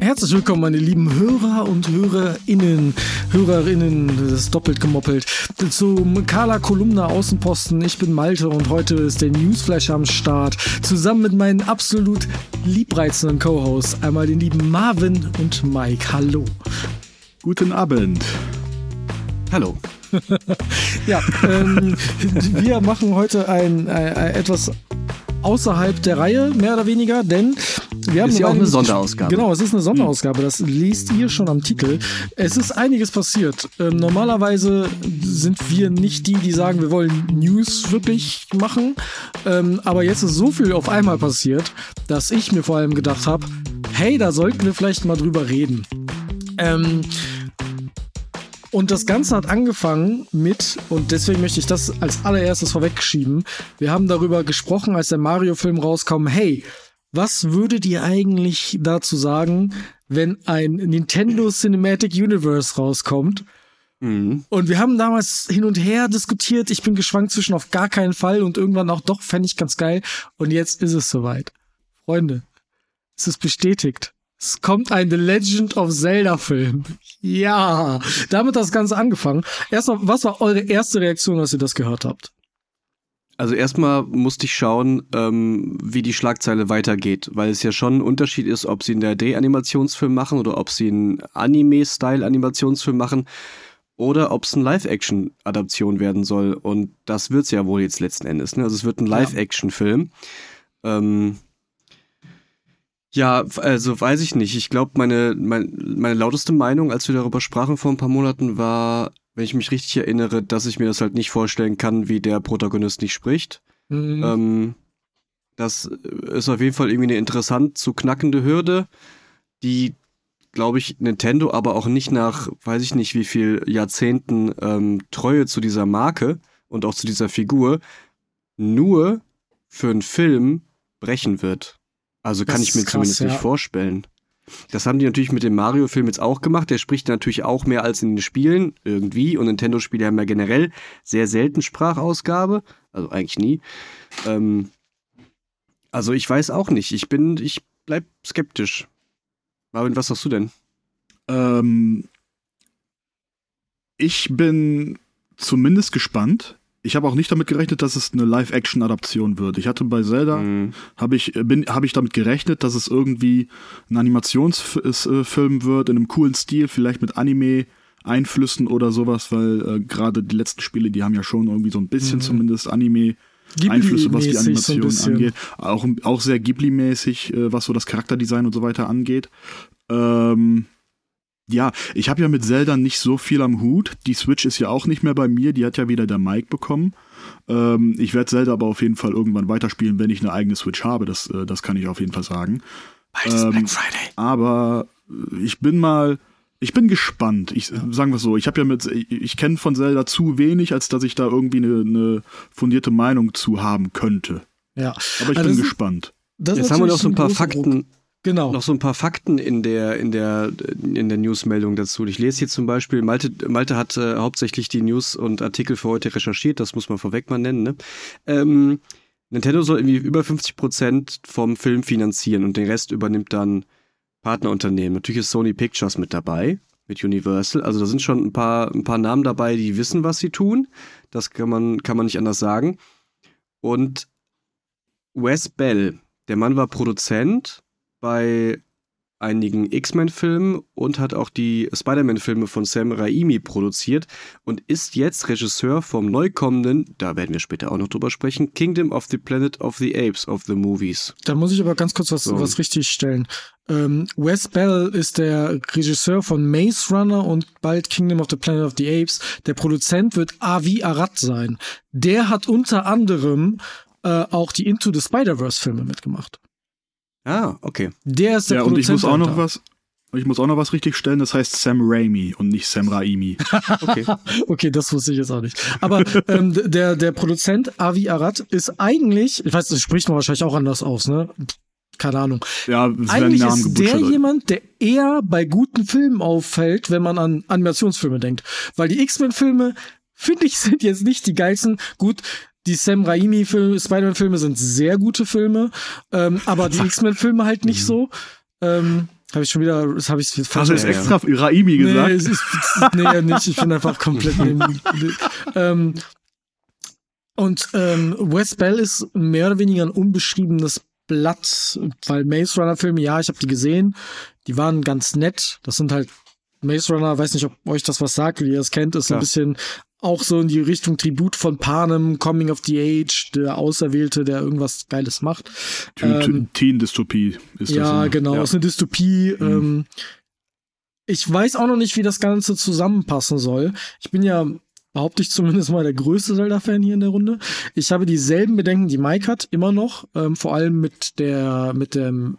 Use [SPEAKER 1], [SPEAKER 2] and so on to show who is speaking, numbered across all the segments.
[SPEAKER 1] Herzlich willkommen, meine lieben Hörer und Hörerinnen, Hörerinnen, das ist doppelt gemoppelt, zum Carla Kolumna Außenposten. Ich bin Malte und heute ist der Newsflash am Start. Zusammen mit meinen absolut liebreizenden Co-Hosts, einmal den lieben Marvin und Mike. Hallo.
[SPEAKER 2] Guten Abend.
[SPEAKER 3] Hallo.
[SPEAKER 1] ja, ähm, wir machen heute ein, ein, ein etwas außerhalb der Reihe, mehr oder weniger, denn wir haben
[SPEAKER 3] ist ja auch eine Sonderausgabe.
[SPEAKER 1] Genau, es ist eine Sonderausgabe. Das liest ihr schon am Titel. Es ist einiges passiert. Ähm, normalerweise sind wir nicht die, die sagen, wir wollen News wirklich machen. Ähm, aber jetzt ist so viel auf einmal passiert, dass ich mir vor allem gedacht habe, hey, da sollten wir vielleicht mal drüber reden. Ähm, und das Ganze hat angefangen mit, und deswegen möchte ich das als allererstes vorwegschieben, wir haben darüber gesprochen, als der Mario-Film rauskam, hey, was würdet ihr eigentlich dazu sagen, wenn ein Nintendo Cinematic Universe rauskommt? Mhm. Und wir haben damals hin und her diskutiert. Ich bin geschwankt zwischen auf gar keinen Fall und irgendwann auch doch, fände ich ganz geil. Und jetzt ist es soweit. Freunde, es ist bestätigt. Es kommt ein The Legend of Zelda Film. Ja, damit hat das Ganze angefangen. Erstmal, was war eure erste Reaktion, als ihr das gehört habt?
[SPEAKER 3] Also erstmal musste ich schauen, ähm, wie die Schlagzeile weitergeht, weil es ja schon ein Unterschied ist, ob sie einen 3D-Animationsfilm machen oder ob sie einen Anime-Style-Animationsfilm machen oder ob es eine Live-Action-Adaption werden soll. Und das wird es ja wohl jetzt letzten Endes. Ne? Also es wird ein Live-Action-Film. Ähm, ja, also weiß ich nicht. Ich glaube, meine, meine, meine lauteste Meinung, als wir darüber sprachen vor ein paar Monaten, war, wenn ich mich richtig erinnere, dass ich mir das halt nicht vorstellen kann, wie der Protagonist nicht spricht. Mhm. Ähm, das ist auf jeden Fall irgendwie eine interessant zu knackende Hürde, die, glaube ich, Nintendo aber auch nicht nach, weiß ich nicht, wie viel Jahrzehnten ähm, Treue zu dieser Marke und auch zu dieser Figur nur für einen Film brechen wird. Also kann ich mir krass, zumindest ja. nicht vorstellen. Das haben die natürlich mit dem Mario-Film jetzt auch gemacht. Der spricht natürlich auch mehr als in den Spielen, irgendwie. Und Nintendo-Spiele haben ja generell sehr selten Sprachausgabe. Also eigentlich nie. Ähm, also ich weiß auch nicht. Ich bin, ich bleib skeptisch. Marvin, was sagst du denn?
[SPEAKER 2] Ähm, ich bin zumindest gespannt ich habe auch nicht damit gerechnet, dass es eine Live-Action-Adaption wird. Ich hatte bei Zelda, mhm. habe ich, bin, hab ich damit gerechnet, dass es irgendwie ein Animationsfilm wird, in einem coolen Stil, vielleicht mit Anime. Einflüssen oder sowas, weil äh, gerade die letzten Spiele, die haben ja schon irgendwie so ein bisschen mhm. zumindest Anime Einflüsse, was die Animation so angeht. Auch, auch sehr Ghibli-mäßig, äh, was so das Charakterdesign und so weiter angeht. Ähm, ja, ich habe ja mit Zelda nicht so viel am Hut. Die Switch ist ja auch nicht mehr bei mir, die hat ja wieder der Mike bekommen. Ähm, ich werde Zelda aber auf jeden Fall irgendwann weiterspielen, wenn ich eine eigene Switch habe, das, äh, das kann ich auf jeden Fall sagen.
[SPEAKER 1] Bald ist ähm, Black Friday.
[SPEAKER 2] Aber äh, ich bin mal, ich bin gespannt. Ich ja. sagen wir so, ich habe ja mit, ich, ich kenne von Zelda zu wenig, als dass ich da irgendwie eine, eine fundierte Meinung zu haben könnte.
[SPEAKER 1] Ja.
[SPEAKER 2] Aber ich also bin gespannt.
[SPEAKER 3] Jetzt haben wir noch so ein paar Fakten. Druck. Genau. Noch so ein paar Fakten in der, in der, in der Newsmeldung dazu. Ich lese hier zum Beispiel, Malte, Malte hat äh, hauptsächlich die News und Artikel für heute recherchiert, das muss man vorweg mal nennen. Ne? Ähm, Nintendo soll irgendwie über 50 Prozent vom Film finanzieren und den Rest übernimmt dann Partnerunternehmen. Natürlich ist Sony Pictures mit dabei, mit Universal. Also da sind schon ein paar, ein paar Namen dabei, die wissen, was sie tun. Das kann man, kann man nicht anders sagen. Und Wes Bell, der Mann war Produzent bei einigen X-Men-Filmen und hat auch die Spider-Man-Filme von Sam Raimi produziert und ist jetzt Regisseur vom neu kommenden, da werden wir später auch noch drüber sprechen, Kingdom of the Planet of the Apes of the Movies.
[SPEAKER 1] Da muss ich aber ganz kurz was, so. was richtig stellen. Ähm, Wes Bell ist der Regisseur von Maze Runner und bald Kingdom of the Planet of the Apes. Der Produzent wird Avi Arad sein. Der hat unter anderem äh, auch die Into the Spider-Verse-Filme mitgemacht.
[SPEAKER 3] Ah, okay.
[SPEAKER 1] Der ist der
[SPEAKER 2] Ja, und ich muss auch noch was. Ich muss auch noch was richtig stellen, das heißt Sam Raimi und nicht Sam Raimi.
[SPEAKER 1] Okay, okay das wusste ich jetzt auch nicht. Aber ähm, der, der Produzent Avi Arad ist eigentlich, ich weiß, das spricht man wahrscheinlich auch anders aus, ne? Keine Ahnung.
[SPEAKER 2] Ja,
[SPEAKER 1] es eigentlich Namen ist der jemand, der eher bei guten Filmen auffällt, wenn man an Animationsfilme denkt. Weil die X-Men-Filme, finde ich, sind jetzt nicht die geilsten. Gut, die Sam Raimi Spider-Man-Filme sind sehr gute Filme, ähm, aber die X-Men-Filme halt nicht mhm. so. Ähm, Habe ich schon wieder, das habe ich falsch
[SPEAKER 2] Hast du jetzt extra Raimi gesagt?
[SPEAKER 1] Nee, es ist, nee, nicht. Ich bin einfach komplett neben. ähm, und ähm, Wes Bell ist mehr oder weniger ein unbeschriebenes Blatt, weil Maze Runner Filme, ja, ich habe die gesehen, die waren ganz nett. Das sind halt Maze Runner, weiß nicht, ob euch das was sagt, wie ihr es kennt, ist Klar. ein bisschen auch so in die Richtung Tribut von Panem, Coming of the Age, der Auserwählte, der irgendwas Geiles macht.
[SPEAKER 2] Ähm, Teen-Dystopie ist
[SPEAKER 1] ja,
[SPEAKER 2] das.
[SPEAKER 1] Ja, genau, ist eine Dystopie. Mhm. Ähm, ich weiß auch noch nicht, wie das Ganze zusammenpassen soll. Ich bin ja, behaupte ich zumindest mal, der größte Zelda-Fan hier in der Runde. Ich habe dieselben Bedenken, die Mike hat, immer noch, ähm, vor allem mit der, mit dem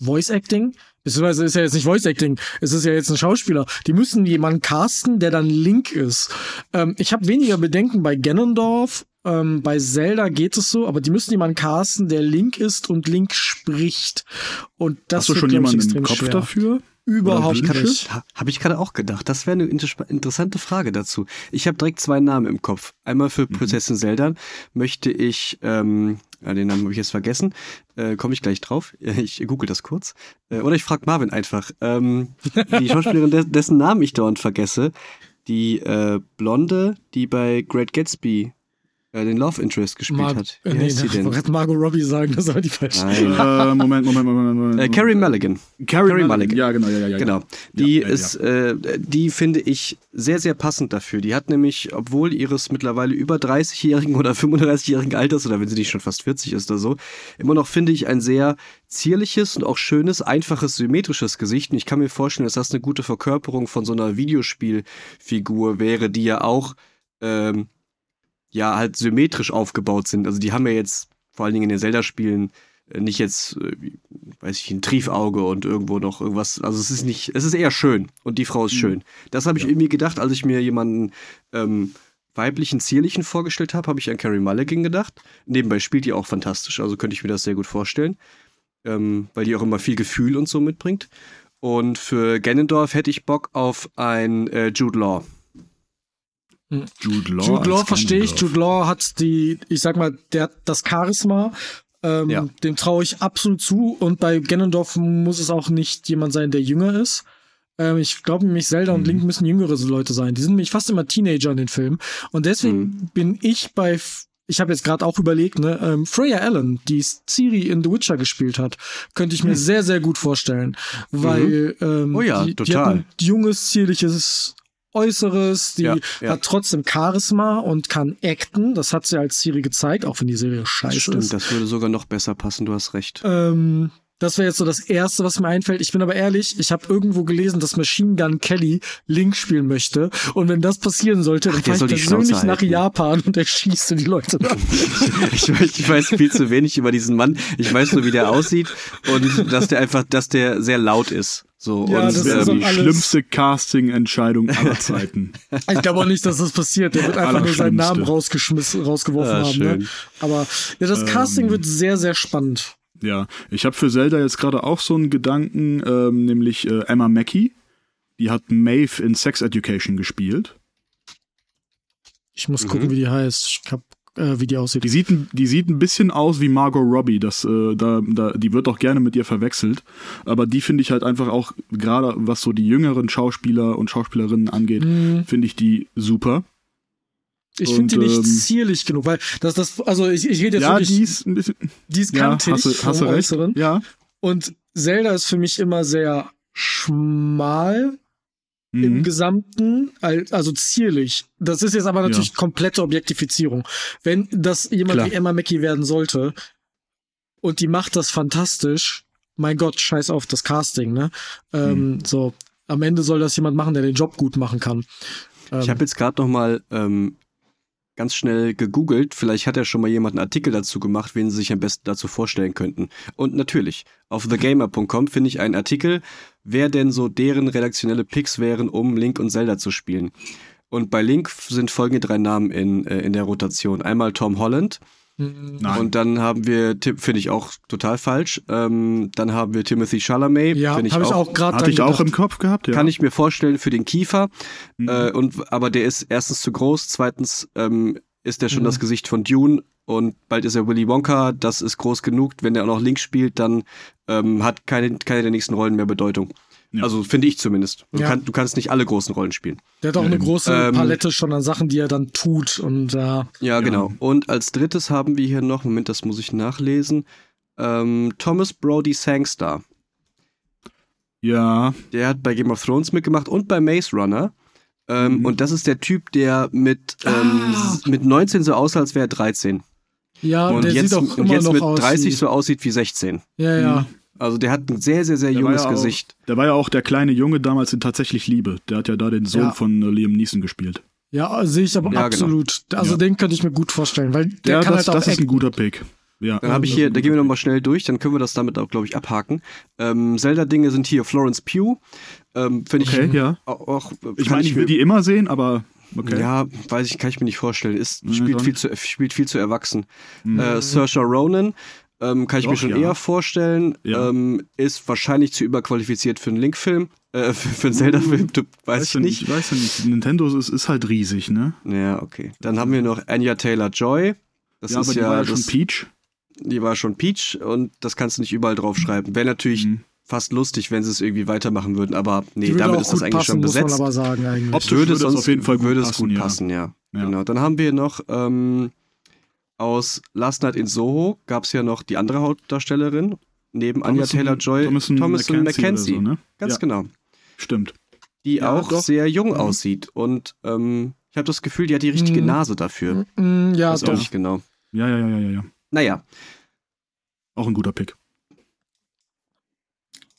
[SPEAKER 1] Voice Acting. Beziehungsweise ist ja jetzt nicht Voice Acting, es ist ja jetzt ein Schauspieler. Die müssen jemanden casten, der dann Link ist. Ähm, ich habe weniger Bedenken bei Ganondorf. Ähm, bei Zelda geht es so, aber die müssen jemanden casten, der Link ist und Link spricht. Und das
[SPEAKER 2] Hast du schon jemanden im Kopf schwer. dafür?
[SPEAKER 1] Überhaupt
[SPEAKER 3] nicht. Habe ich gerade auch gedacht. Das wäre eine interessante Frage dazu. Ich habe direkt zwei Namen im Kopf. Einmal für mhm. Prinzessin Zelda möchte ich, ähm, ja, den Namen habe ich jetzt vergessen, äh, komme ich gleich drauf. Ich google das kurz. Äh, oder ich frage Marvin einfach. Ähm, die Schauspielerin, dessen Namen ich dauernd vergesse, die äh, Blonde, die bei Great Gatsby äh, den Love Interest gespielt Mar hat.
[SPEAKER 1] Wie nee, heißt sie denn? Margot Robbie sagen, das war die falsche.
[SPEAKER 2] äh, Moment, Moment, Moment, Moment. Moment.
[SPEAKER 3] Äh, Carrie Mulligan.
[SPEAKER 2] Carrie, Carrie Mulligan. Ja, genau, ja, ja, ja.
[SPEAKER 3] Genau. Die ja, ist, ja. Äh, die finde ich sehr, sehr passend dafür. Die hat nämlich, obwohl ihres mittlerweile über 30-jährigen oder 35-jährigen Alters, oder wenn sie nicht schon fast 40 ist oder so, immer noch, finde ich, ein sehr zierliches und auch schönes, einfaches, symmetrisches Gesicht. Und ich kann mir vorstellen, dass das eine gute Verkörperung von so einer Videospielfigur wäre, die ja auch ähm, ja halt symmetrisch aufgebaut sind. Also die haben ja jetzt vor allen Dingen in den Zelda-Spielen äh, nicht jetzt, äh, weiß ich, ein Triefauge und irgendwo noch irgendwas. Also es ist nicht, es ist eher schön und die Frau ist mhm. schön. Das habe ich ja. irgendwie gedacht, als ich mir jemanden ähm, weiblichen, zierlichen vorgestellt habe, habe ich an Carrie Mulligan gedacht. Nebenbei spielt die auch fantastisch, also könnte ich mir das sehr gut vorstellen, ähm, weil die auch immer viel Gefühl und so mitbringt. Und für Ganondorf hätte ich Bock auf ein äh, Jude Law.
[SPEAKER 1] Hm. Jude Law, Jude Law verstehe ich. Jude Law hat die, ich sag mal, der hat das Charisma. Ähm, ja. Dem traue ich absolut zu. Und bei Ganondorf muss es auch nicht jemand sein, der jünger ist. Ähm, ich glaube nämlich, Zelda mhm. und Link müssen jüngere Leute sein. Die sind nämlich fast immer Teenager in den Filmen. Und deswegen mhm. bin ich bei ich habe jetzt gerade auch überlegt, ne, ähm, Freya Allen, die Ciri in The Witcher gespielt hat, könnte ich mir hm. sehr, sehr gut vorstellen. Weil mhm. ähm,
[SPEAKER 3] oh ja,
[SPEAKER 1] die,
[SPEAKER 3] total.
[SPEAKER 1] die hat ein junges, zierliches Äußeres, die ja, ja. hat trotzdem Charisma und kann acten. Das hat sie als Serie gezeigt, auch wenn die Serie scheiße
[SPEAKER 3] Stimmt,
[SPEAKER 1] ist.
[SPEAKER 3] das würde sogar noch besser passen, du hast recht.
[SPEAKER 1] Ähm, das wäre jetzt so das Erste, was mir einfällt. Ich bin aber ehrlich, ich habe irgendwo gelesen, dass Machine Gun Kelly Link spielen möchte. Und wenn das passieren sollte, dann fahre ich persönlich nach Japan und erschieße die Leute
[SPEAKER 3] ich, weiß, ich weiß viel zu wenig über diesen Mann. Ich weiß nur, wie der aussieht und dass der einfach, dass der sehr laut ist. So,
[SPEAKER 2] ja, und das wäre die schlimmste Casting-Entscheidung aller Zeiten.
[SPEAKER 1] ich glaube auch nicht, dass das passiert. Der wird einfach nur seinen Namen rausgeschmissen, rausgeworfen ah, haben. Ne? Aber ja, das Casting ähm, wird sehr, sehr spannend.
[SPEAKER 2] Ja, ich habe für Zelda jetzt gerade auch so einen Gedanken, ähm, nämlich äh, Emma Mackey. Die hat Maeve in Sex Education gespielt.
[SPEAKER 1] Ich muss mhm. gucken, wie die heißt. Ich hab äh, wie die aussieht.
[SPEAKER 2] Die sieht, die sieht ein bisschen aus wie Margot Robbie. Das, äh, da, da, die wird auch gerne mit ihr verwechselt. Aber die finde ich halt einfach auch, gerade was so die jüngeren Schauspieler und Schauspielerinnen angeht, mhm. finde ich die super.
[SPEAKER 1] Ich finde die nicht ähm, zierlich genug, weil das, das, also ich, ich rede jetzt
[SPEAKER 2] ja, wirklich, die ist ein bisschen,
[SPEAKER 1] die ist kantig ja, hast du,
[SPEAKER 2] hast du recht. Äußeren. Ja.
[SPEAKER 1] Und Zelda ist für mich immer sehr schmal mhm. im Gesamten, also zierlich. Das ist jetzt aber natürlich ja. komplette Objektifizierung. Wenn das jemand Klar. wie Emma Mackey werden sollte und die macht das fantastisch, mein Gott, scheiß auf das Casting, ne? Ähm, mhm. So, am Ende soll das jemand machen, der den Job gut machen kann.
[SPEAKER 3] Ich habe ähm, jetzt gerade noch mal ähm, ganz schnell gegoogelt. Vielleicht hat ja schon mal jemand einen Artikel dazu gemacht, wen sie sich am besten dazu vorstellen könnten. Und natürlich, auf thegamer.com finde ich einen Artikel, wer denn so deren redaktionelle Picks wären, um Link und Zelda zu spielen. Und bei Link sind folgende drei Namen in, äh, in der Rotation. Einmal Tom Holland. Nein. Und dann haben wir, finde ich auch total falsch. Ähm, dann haben wir Timothy Chalamet.
[SPEAKER 1] Ja, habe ich auch, auch gerade
[SPEAKER 2] Hatte ich auch im Kopf gehabt, ja.
[SPEAKER 3] Kann ich mir vorstellen für den Kiefer. Mhm. Äh, und, aber der ist erstens zu groß, zweitens ähm, ist der schon mhm. das Gesicht von Dune und bald ist er Willy Wonka, das ist groß genug. Wenn er auch noch links spielt, dann ähm, hat keine, keine der nächsten Rollen mehr Bedeutung. Ja. Also finde ich zumindest. Du, ja. kann, du, kannst nicht alle großen Rollen spielen.
[SPEAKER 1] Der hat auch eine große ähm, Palette schon an Sachen, die er dann tut. Und, äh,
[SPEAKER 3] ja, genau. Und als drittes haben wir hier noch, Moment, das muss ich nachlesen, ähm, Thomas Brody Sangstar.
[SPEAKER 2] Ja.
[SPEAKER 3] Der hat bei Game of Thrones mitgemacht und bei Maze Runner. Ähm, mhm. Und das ist der Typ, der mit, ähm, ah. mit 19 so aussah, als wäre er 13.
[SPEAKER 1] Ja, und der
[SPEAKER 3] jetzt,
[SPEAKER 1] sieht auch
[SPEAKER 3] und
[SPEAKER 1] immer
[SPEAKER 3] jetzt
[SPEAKER 1] noch
[SPEAKER 3] mit
[SPEAKER 1] aus
[SPEAKER 3] 30
[SPEAKER 1] wie-
[SPEAKER 3] so aussieht wie 16.
[SPEAKER 1] Ja, ja.
[SPEAKER 2] Mhm.
[SPEAKER 3] Also der hat ein sehr, sehr, sehr
[SPEAKER 2] Der
[SPEAKER 3] junges
[SPEAKER 2] ja auch-
[SPEAKER 3] Gesicht.
[SPEAKER 2] Der war ja auch der kleine Junge damals in Tatsächlich Liebe. Der hat ja da den Sohn
[SPEAKER 1] Ja.
[SPEAKER 2] von äh, Liam Neeson gespielt.
[SPEAKER 1] Ja, sehe ich aber
[SPEAKER 3] Ja, genau.
[SPEAKER 1] absolut. Also
[SPEAKER 2] Ja.
[SPEAKER 1] den könnte ich mir gut vorstellen, weil der
[SPEAKER 2] Ja,
[SPEAKER 1] kann
[SPEAKER 2] das,
[SPEAKER 1] halt auch
[SPEAKER 2] das ist ein guter Pick. Ja.
[SPEAKER 3] Dann habe ich hier, da gehen wir nochmal schnell durch, dann können wir das damit auch, glaube ich, abhaken. Ähm, Zelda-Dinge sind hier Florence Pugh. Ähm, Finde
[SPEAKER 2] Okay,
[SPEAKER 3] ich
[SPEAKER 2] ja.
[SPEAKER 3] auch, auch
[SPEAKER 2] Ich meine, ich will die immer sehen, aber okay.
[SPEAKER 3] Ja, weiß ich, kann ich mir nicht vorstellen. Ist,
[SPEAKER 2] Nee,
[SPEAKER 3] spielt,
[SPEAKER 2] dann-
[SPEAKER 3] viel zu, spielt viel zu erwachsen. Äh, Saoirse Ronan ähm, kann ich mir
[SPEAKER 2] Doch,
[SPEAKER 3] schon
[SPEAKER 2] ja.
[SPEAKER 3] eher vorstellen.
[SPEAKER 2] Ja.
[SPEAKER 3] Ähm, ist wahrscheinlich zu überqualifiziert für einen Link-Film, äh, für, für einen Zelda-Film, du- weiß ich
[SPEAKER 2] ja
[SPEAKER 3] nicht.
[SPEAKER 2] Ich weiß ja nicht. Nintendo ist, ist halt riesig, ne?
[SPEAKER 3] Ja, okay. Dann haben wir noch Anya Taylor-Joy. Das
[SPEAKER 2] ja,
[SPEAKER 3] ist
[SPEAKER 2] aber die
[SPEAKER 3] ja,
[SPEAKER 2] war ja
[SPEAKER 3] das,
[SPEAKER 2] schon Peach.
[SPEAKER 3] die war schon Peach und das kannst du nicht überall draufschreiben. Wäre natürlich
[SPEAKER 2] Mhm.
[SPEAKER 3] fast lustig, wenn sie es irgendwie weitermachen würden, aber nee, damit ist das eigentlich
[SPEAKER 1] passen,
[SPEAKER 3] schon
[SPEAKER 1] muss man
[SPEAKER 3] besetzt.
[SPEAKER 1] aber sagen eigentlich.
[SPEAKER 2] Optisch
[SPEAKER 3] würde es
[SPEAKER 2] auf jeden Fall gut
[SPEAKER 3] würde es
[SPEAKER 2] passen,
[SPEAKER 3] gut
[SPEAKER 2] ja.
[SPEAKER 3] passen, ja.
[SPEAKER 2] Ja.
[SPEAKER 3] Genau. Dann haben wir noch ähm, aus Last Night in Soho gab es ja noch die andere Hauptdarstellerin neben Anya
[SPEAKER 2] Thomason-
[SPEAKER 3] Taylor Joy,
[SPEAKER 2] Thomason
[SPEAKER 3] Thomason
[SPEAKER 2] oder so, ne?
[SPEAKER 3] Ganz
[SPEAKER 2] Ja.
[SPEAKER 3] genau.
[SPEAKER 2] Stimmt.
[SPEAKER 3] Die
[SPEAKER 2] Ja,
[SPEAKER 3] auch
[SPEAKER 2] doch.
[SPEAKER 3] sehr jung
[SPEAKER 2] Mhm.
[SPEAKER 3] aussieht und ähm, ich habe das Gefühl, die hat die richtige
[SPEAKER 1] Mhm.
[SPEAKER 3] Nase dafür.
[SPEAKER 1] Mm, ja,
[SPEAKER 3] auch
[SPEAKER 1] doch.
[SPEAKER 3] nicht genau.
[SPEAKER 2] Ja, ja, ja, ja, ja.
[SPEAKER 3] Naja,
[SPEAKER 2] Auch ein guter Pick.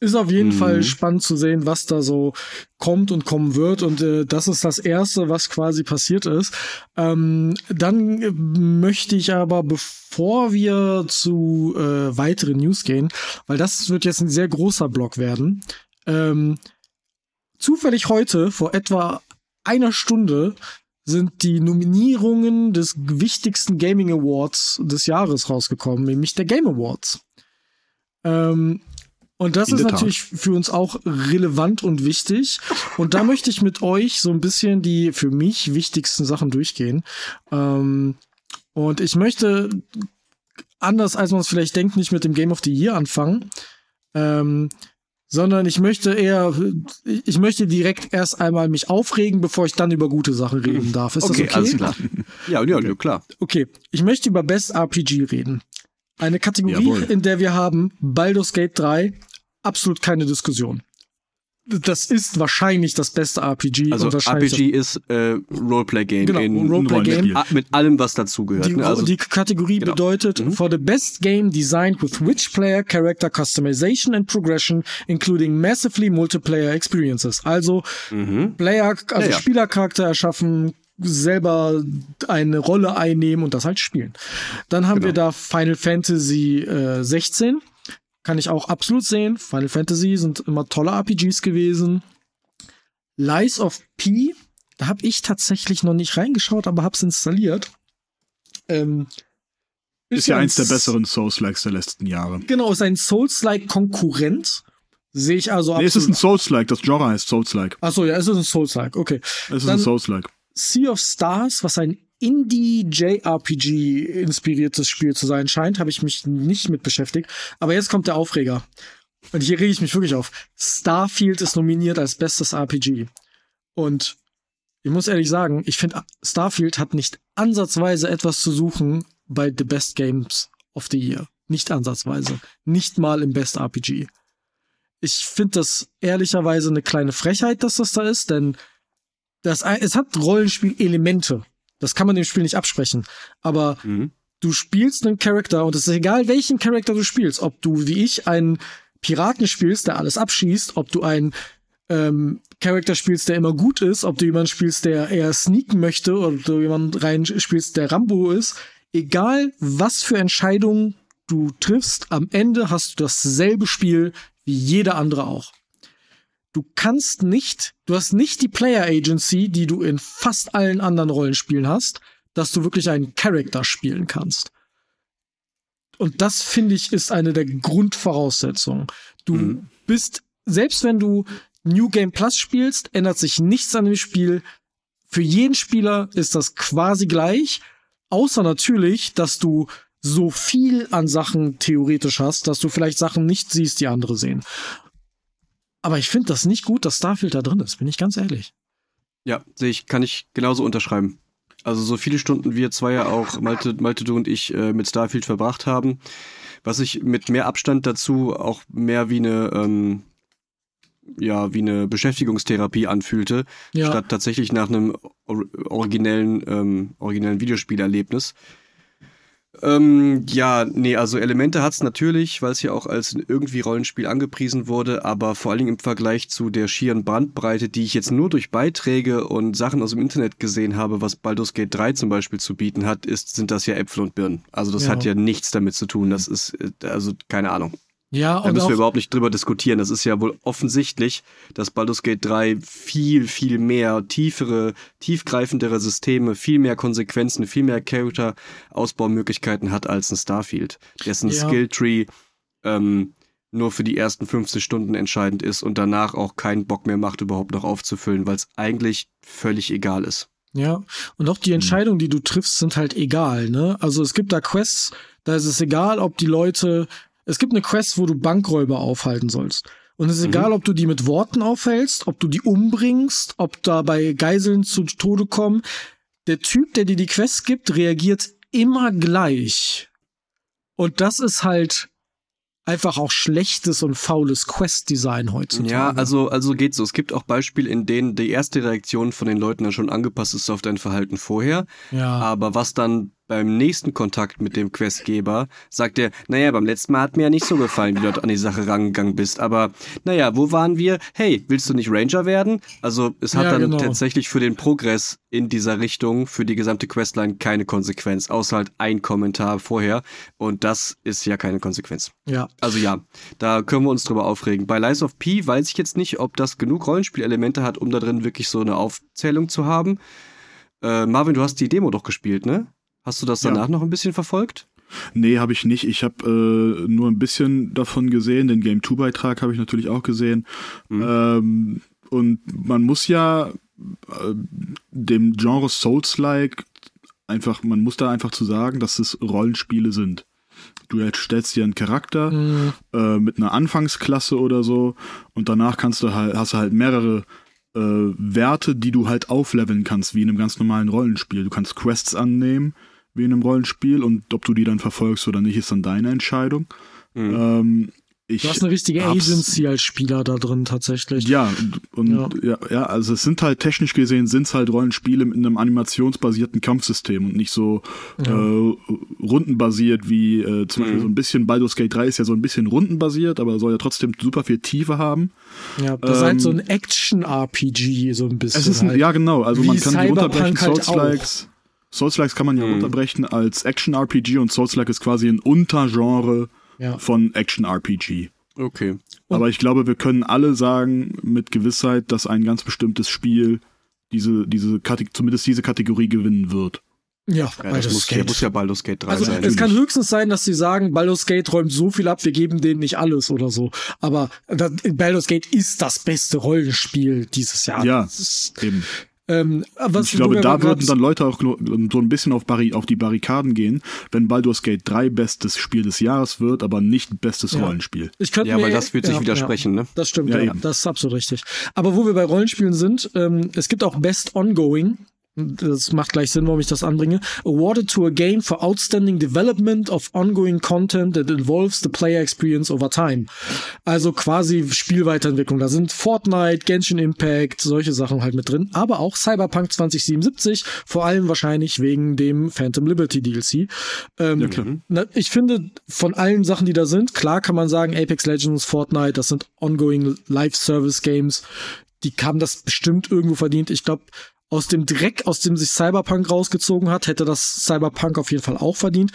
[SPEAKER 1] Ist auf jeden
[SPEAKER 3] Mhm.
[SPEAKER 1] Fall spannend zu sehen, was da so kommt und kommen wird. Und äh, das ist das Erste, was quasi passiert ist. Ähm, dann äh, möchte ich aber, bevor wir zu äh, weiteren News gehen, weil das wird jetzt ein sehr großer Block werden, ähm, zufällig heute, vor etwa einer Stunde, sind die Nominierungen des wichtigsten Gaming Awards des Jahres rausgekommen, nämlich der Game Awards. Ähm, und das
[SPEAKER 2] In
[SPEAKER 1] ist natürlich für uns auch relevant und wichtig. Und da möchte ich mit euch so ein bisschen die für mich wichtigsten Sachen durchgehen. Ähm, und ich möchte, anders als man es vielleicht denkt, nicht mit dem Game of the Year anfangen. Ähm, sondern ich möchte eher, ich möchte direkt erst einmal mich aufregen, bevor ich dann über gute Sachen reden darf. Ist
[SPEAKER 3] okay,
[SPEAKER 1] das okay?
[SPEAKER 3] alles klar. Ja, ja, ja, klar.
[SPEAKER 1] Okay, ich möchte über Best RPG reden. Eine Kategorie,
[SPEAKER 2] Jawohl.
[SPEAKER 1] in der wir haben Baldur's Gate 3, absolut keine Diskussion. Das ist wahrscheinlich das beste RPG.
[SPEAKER 3] Also RPG ist äh, Roleplay-Game
[SPEAKER 1] Genau,
[SPEAKER 3] in
[SPEAKER 1] Roleplay-Game.
[SPEAKER 3] Ah, mit allem, was dazugehört.
[SPEAKER 1] Die,
[SPEAKER 3] Ne? Also,
[SPEAKER 1] die Kategorie
[SPEAKER 3] genau.
[SPEAKER 1] bedeutet
[SPEAKER 3] Mhm.
[SPEAKER 1] for the best game designed with rich player character customization and progression, including massively multiplayer experiences. Also
[SPEAKER 3] mhm.
[SPEAKER 1] Player, also
[SPEAKER 3] Ja, ja.
[SPEAKER 1] Spielercharakter erschaffen, selber eine Rolle einnehmen und das halt spielen. Dann haben
[SPEAKER 3] Genau.
[SPEAKER 1] wir da Final Fantasy äh, 16. Kann ich auch absolut sehen. Final Fantasy sind immer tolle RPGs gewesen. Lies of P, da habe ich tatsächlich noch nicht reingeschaut, aber hab's installiert. Ähm,
[SPEAKER 2] Ist ja
[SPEAKER 1] ein
[SPEAKER 2] eins der besseren Souls-Likes der letzten Jahre.
[SPEAKER 1] Genau, ist ein Souls-like Konkurrent. Sehe ich also
[SPEAKER 2] Nee, es ist
[SPEAKER 1] absolut.
[SPEAKER 2] ein Souls-like. Das Genre heißt Souls-like.
[SPEAKER 1] Achso, ja, es ist ein Souls-like, okay.
[SPEAKER 2] Es ist
[SPEAKER 1] Dann-
[SPEAKER 2] ein Souls-like.
[SPEAKER 1] Sea of Stars, was ein Indie-JRPG-inspiriertes Spiel zu sein scheint, habe ich mich nicht mit beschäftigt. Aber jetzt kommt der Aufreger. Und hier rege ich mich wirklich auf. Starfield ist nominiert als bestes RPG. Und ich muss ehrlich sagen, ich finde, Starfield hat nicht ansatzweise etwas zu suchen bei The Best Games of the Year. Nicht ansatzweise. Nicht mal im Best RPG. Ich finde das ehrlicherweise eine kleine Frechheit, dass das da ist, denn das, es hat Rollenspiel-Elemente. Das kann man dem Spiel nicht absprechen. Aber
[SPEAKER 3] Mhm.
[SPEAKER 1] du spielst einen Charakter und es ist egal, welchen Charakter du spielst. Ob du, wie ich, einen Piraten spielst, der alles abschießt, ob du einen ähm, Charakter spielst, der immer gut ist, ob du jemanden spielst, der eher sneaken möchte, oder du jemanden rein spielst, der Rambo ist. Egal, was für Entscheidungen du triffst, am Ende hast du dasselbe Spiel wie jeder andere auch. Du kannst nicht, du hast nicht die Player Agency, die du in fast allen anderen Rollenspielen hast, dass du wirklich einen Charakter spielen kannst. Und das finde ich ist eine der Grundvoraussetzungen. Du
[SPEAKER 3] Mhm.
[SPEAKER 1] bist, selbst wenn du New Game Plus spielst, ändert sich nichts an dem Spiel. Für jeden Spieler ist das quasi gleich. Außer natürlich, dass du so viel an Sachen theoretisch hast, dass du vielleicht Sachen nicht siehst, die andere sehen. Aber ich finde das nicht gut, dass Starfield da drin ist, bin ich ganz ehrlich.
[SPEAKER 3] Ja, sehe ich, kann ich genauso unterschreiben. Also so viele Stunden wir zwei ja auch, Malte, Malte du und ich, äh, mit Starfield verbracht haben, was sich mit mehr Abstand dazu auch mehr wie eine, ähm, ja, wie eine Beschäftigungstherapie anfühlte, ja. statt tatsächlich nach einem originellen, ähm, originellen Videospielerlebnis. Ähm, ja, nee, also Elemente hat's natürlich, weil es ja auch als irgendwie Rollenspiel angepriesen wurde, aber vor allen Dingen im Vergleich zu der schieren Bandbreite, die ich jetzt nur durch Beiträge und Sachen aus dem Internet gesehen habe, was Baldur's Gate 3 zum Beispiel zu bieten hat, ist, sind das ja Äpfel und Birnen. Also das ja. hat ja nichts damit zu tun. Das ist, äh, also keine Ahnung.
[SPEAKER 1] Ja, und
[SPEAKER 3] da müssen wir überhaupt nicht drüber diskutieren. Das ist ja wohl offensichtlich, dass Baldur's Gate 3 viel, viel mehr tiefere, tiefgreifendere Systeme, viel mehr Konsequenzen, viel mehr Character-Ausbaumöglichkeiten hat als ein Starfield, dessen ja. Skilltree ähm, nur für die ersten 50 Stunden entscheidend ist und danach auch keinen Bock mehr macht, überhaupt noch aufzufüllen, weil es eigentlich völlig egal ist.
[SPEAKER 1] Ja, und auch die hm. Entscheidungen, die du triffst, sind halt egal, ne? Also es gibt da Quests, da ist es egal, ob die Leute es gibt eine Quest, wo du Bankräuber aufhalten sollst. Und es ist mhm. egal, ob du die mit Worten aufhältst, ob du die umbringst, ob dabei Geiseln zu Tode kommen. Der Typ, der dir die Quest gibt, reagiert immer gleich. Und das ist halt einfach auch schlechtes und faules Quest-Design heutzutage.
[SPEAKER 3] Ja, also, also geht so. Es gibt auch Beispiele, in denen die erste Reaktion von den Leuten dann schon angepasst ist auf dein Verhalten vorher. Ja. Aber was dann beim nächsten Kontakt mit dem Questgeber sagt er, naja, beim letzten Mal hat mir ja nicht so gefallen, wie du dort an die Sache rangegangen bist. Aber naja, wo waren wir? Hey, willst du nicht Ranger werden? Also es hat ja, dann genau. tatsächlich für den Progress in dieser Richtung, für die gesamte Questline keine Konsequenz, außer halt ein Kommentar vorher. Und das ist ja keine Konsequenz.
[SPEAKER 1] Ja.
[SPEAKER 3] Also ja, da können wir uns drüber aufregen. Bei Lies of P weiß ich jetzt nicht, ob das genug Rollenspielelemente hat, um da drin wirklich so eine Aufzählung zu haben. Äh, Marvin, du hast die Demo doch gespielt, ne? Hast du das danach ja. noch ein bisschen verfolgt?
[SPEAKER 2] Nee, habe ich nicht. Ich habe äh, nur ein bisschen davon gesehen. Den Game 2 Beitrag habe ich natürlich auch gesehen. Mhm. Ähm, und man muss ja äh, dem Genre Souls-like einfach, man muss da einfach zu sagen, dass es Rollenspiele sind. Du stellst dir einen Charakter mhm. äh, mit einer Anfangsklasse oder so und danach kannst du halt, hast du halt mehrere äh, Werte, die du halt aufleveln kannst, wie in einem ganz normalen Rollenspiel. Du kannst Quests annehmen, wie in einem Rollenspiel und ob du die dann verfolgst oder nicht, ist dann deine Entscheidung. Mhm. Ähm, ich
[SPEAKER 1] du hast eine richtige Agency als Spieler da drin tatsächlich.
[SPEAKER 2] Ja, und ja. ja, ja, also es sind halt technisch gesehen sind es halt Rollenspiele mit einem animationsbasierten Kampfsystem und nicht so ja. äh, rundenbasiert wie äh, zum mhm. Beispiel so ein bisschen Baldur's Gate 3 ist ja so ein bisschen rundenbasiert, aber soll ja trotzdem super viel Tiefe haben.
[SPEAKER 1] Ja, das ähm, ist halt so ein ähm, Action-RPG so ein bisschen.
[SPEAKER 2] Es ist ein, halt. ja genau, also man kann Cyberpunk die runterbrechen, halt Souls-Likes. Souls-Likes kann man ja mhm. runterbrechen als Action-RPG und Souls-like ist quasi ein Untergenre ja. von Action-RPG.
[SPEAKER 3] Okay.
[SPEAKER 2] Aber ich glaube, wir können alle sagen mit Gewissheit, dass ein ganz bestimmtes Spiel diese, diese zumindest diese Kategorie gewinnen wird.
[SPEAKER 1] Ja,
[SPEAKER 3] ja das muss, Gate. muss ja Baldur's Gate 3
[SPEAKER 1] also,
[SPEAKER 3] sein.
[SPEAKER 1] Es kann höchstens sein, dass sie sagen, Baldur's Gate räumt so viel ab, wir geben denen nicht alles oder so. Aber Baldur's Gate ist das beste Rollenspiel dieses Jahr.
[SPEAKER 2] Ja, eben. Ähm, ich glaube, da würden dann Leute auch so ein bisschen auf, Barri auf die Barrikaden gehen, wenn Baldur's Gate 3 bestes Spiel des Jahres wird, aber nicht bestes ja. Rollenspiel.
[SPEAKER 3] Ich ja, mir, weil das wird sich ja, widersprechen,
[SPEAKER 1] ja,
[SPEAKER 3] ne?
[SPEAKER 1] Das stimmt, ja, das ist absolut richtig. Aber wo wir bei Rollenspielen sind, ähm, es gibt auch Best Ongoing das macht gleich Sinn, warum ich das anbringe. Awarded to a game for outstanding development of ongoing content that involves the player experience over time. Also quasi Spielweiterentwicklung. Da sind Fortnite, Genshin Impact, solche Sachen halt mit drin. Aber auch Cyberpunk 2077, vor allem wahrscheinlich wegen dem Phantom Liberty DLC. Ähm. Na, ich finde, von allen Sachen, die da sind, klar kann man sagen, Apex Legends, Fortnite, das sind ongoing Live-Service-Games. Die haben das bestimmt irgendwo verdient. Ich glaube, aus dem Dreck, aus dem sich Cyberpunk rausgezogen hat, hätte das Cyberpunk auf jeden Fall auch verdient.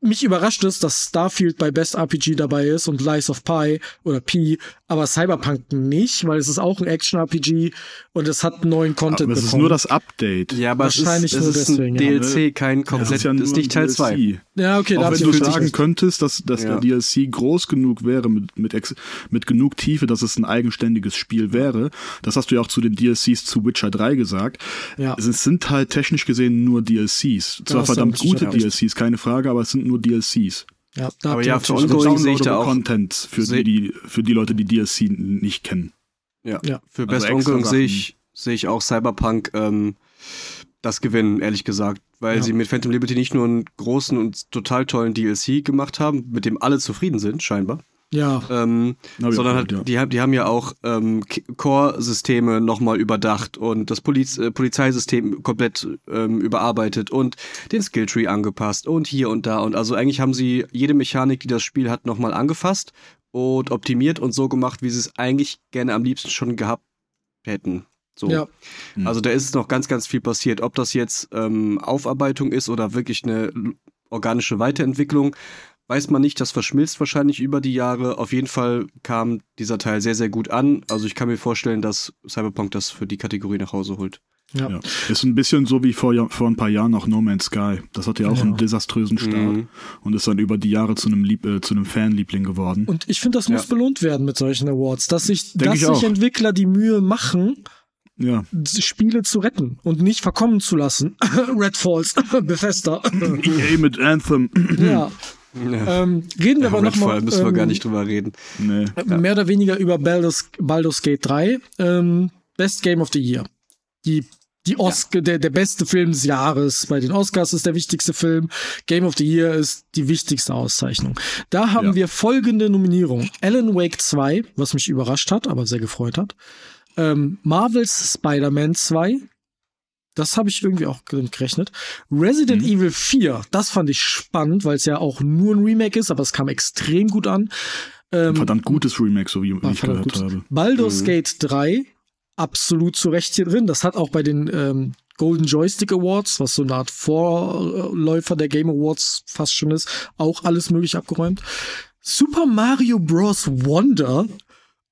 [SPEAKER 1] Mich überrascht es, dass Starfield bei Best RPG dabei ist und Lies of Pi oder Pi, aber Cyberpunk nicht, weil es ist auch ein Action-RPG und es hat neuen Content
[SPEAKER 2] aber es
[SPEAKER 1] bekommen.
[SPEAKER 2] ist nur das Update.
[SPEAKER 3] Ja, aber
[SPEAKER 1] Wahrscheinlich
[SPEAKER 3] es ist,
[SPEAKER 1] nur
[SPEAKER 3] es ist
[SPEAKER 1] deswegen,
[SPEAKER 3] ein
[SPEAKER 1] ja.
[SPEAKER 3] DLC, kein komplett,
[SPEAKER 2] ist ja nur
[SPEAKER 3] ist nicht Teil
[SPEAKER 2] ein
[SPEAKER 3] 2.
[SPEAKER 2] DLC.
[SPEAKER 1] ja, okay, da
[SPEAKER 2] Auch wenn
[SPEAKER 1] ich
[SPEAKER 2] du sagen
[SPEAKER 1] recht.
[SPEAKER 2] könntest, dass, dass
[SPEAKER 3] Ja.
[SPEAKER 2] der DLC groß genug wäre, mit, mit, ex, mit genug Tiefe, dass es ein eigenständiges Spiel wäre, das hast du ja auch zu den DLCs zu Witcher 3 gesagt.
[SPEAKER 1] Ja.
[SPEAKER 2] Es sind halt technisch gesehen nur DLCs. Zwar verdammt gute. DLCs, keine Frage, aber es sind nur DLCs.
[SPEAKER 1] Ja, da
[SPEAKER 3] Aber ja, für. Ongoing sehe ich da auch-
[SPEAKER 2] Content für die, die, für die Leute, die DLC nicht kennen.
[SPEAKER 3] Ja.
[SPEAKER 1] Ja.
[SPEAKER 3] Für
[SPEAKER 2] Also
[SPEAKER 3] Best Ongoing sehe ich, sehe ich auch Cyberpunk ähm, das gewinnen, ehrlich gesagt. Weil
[SPEAKER 1] Ja.
[SPEAKER 3] sie mit Phantom Liberty nicht nur einen großen und total tollen DLC gemacht haben, mit dem alle zufrieden sind, scheinbar.
[SPEAKER 1] Ja,
[SPEAKER 3] Ähm, sondern halt,
[SPEAKER 2] ja.
[SPEAKER 3] die, haben- die haben ja auch ähm, Core-Systeme nochmal überdacht und das Poliz äh, Polizeisystem komplett ähm, überarbeitet und den Skilltree angepasst und hier und da. Und also eigentlich haben sie jede Mechanik, die das Spiel hat, nochmal angefasst und optimiert und so gemacht, wie sie es eigentlich gerne am liebsten schon gehabt hätten. So.
[SPEAKER 1] ja,
[SPEAKER 2] Mhm.
[SPEAKER 3] Also da ist noch ganz, ganz viel passiert. Ob das jetzt ähm, Aufarbeitung ist oder wirklich eine organische Weiterentwicklung, weiß man nicht. Das verschmilzt wahrscheinlich über die Jahre. Auf jeden Fall kam dieser Teil sehr, sehr gut an. Also ich kann mir vorstellen, dass Cyberpunk das für die Kategorie nach Hause holt.
[SPEAKER 1] ja.
[SPEAKER 2] Ja. Ist ein bisschen so wie vor, vor ein paar Jahren noch No Man's Sky. Das hatte ja auch
[SPEAKER 1] Ja.
[SPEAKER 2] einen desaströsen Start
[SPEAKER 3] Mhm.
[SPEAKER 2] und ist dann über die Jahre zu einem, Lieb äh, zu einem Fanliebling geworden.
[SPEAKER 1] Und ich finde, das muss
[SPEAKER 3] Ja.
[SPEAKER 1] belohnt werden mit solchen Awards, dass sich,
[SPEAKER 2] Denk
[SPEAKER 1] dass
[SPEAKER 2] ich
[SPEAKER 1] sich. Entwickler die Mühe machen,
[SPEAKER 2] ja.
[SPEAKER 1] Spiele zu retten und nicht verkommen zu lassen. Red Falls, Bethesda.
[SPEAKER 2] EA mit Anthem.
[SPEAKER 1] ja.
[SPEAKER 3] Ja.
[SPEAKER 1] Ähm, reden wir aber
[SPEAKER 3] Redfall
[SPEAKER 1] nochmal
[SPEAKER 3] müssen wir
[SPEAKER 1] ähm,
[SPEAKER 3] gar nicht drüber reden.
[SPEAKER 2] nee.
[SPEAKER 1] mehr oder weniger über Baldur's, Baldur's Gate 3. Ähm, Best Game of the Year. Die, die Oscar, der, der beste Film des Jahres. Bei den Oscars ist der wichtigste Film. Game of the Year ist die wichtigste Auszeichnung. Da haben
[SPEAKER 2] Ja.
[SPEAKER 1] wir folgende Nominierungen. Alan Wake 2, was mich überrascht hat, aber sehr gefreut hat. Ähm, Marvels Spider-Man 2. Das habe ich irgendwie auch gerechnet. Resident Evil 4, das fand ich spannend, weil es ja auch nur ein Remake ist, aber es kam extrem gut an. Ähm,
[SPEAKER 2] Verdammt gutes Remake, so wie
[SPEAKER 1] Ah,
[SPEAKER 2] ich gehört
[SPEAKER 1] gut.
[SPEAKER 2] habe.
[SPEAKER 1] Baldur's
[SPEAKER 3] Mhm.
[SPEAKER 1] Gate 3, absolut zu Recht hier drin. Das hat auch bei den ähm, Golden Joystick Awards, was so eine Art Vorläufer der Game Awards fast schon ist, auch alles möglich abgeräumt. Super Mario Bros. Wonder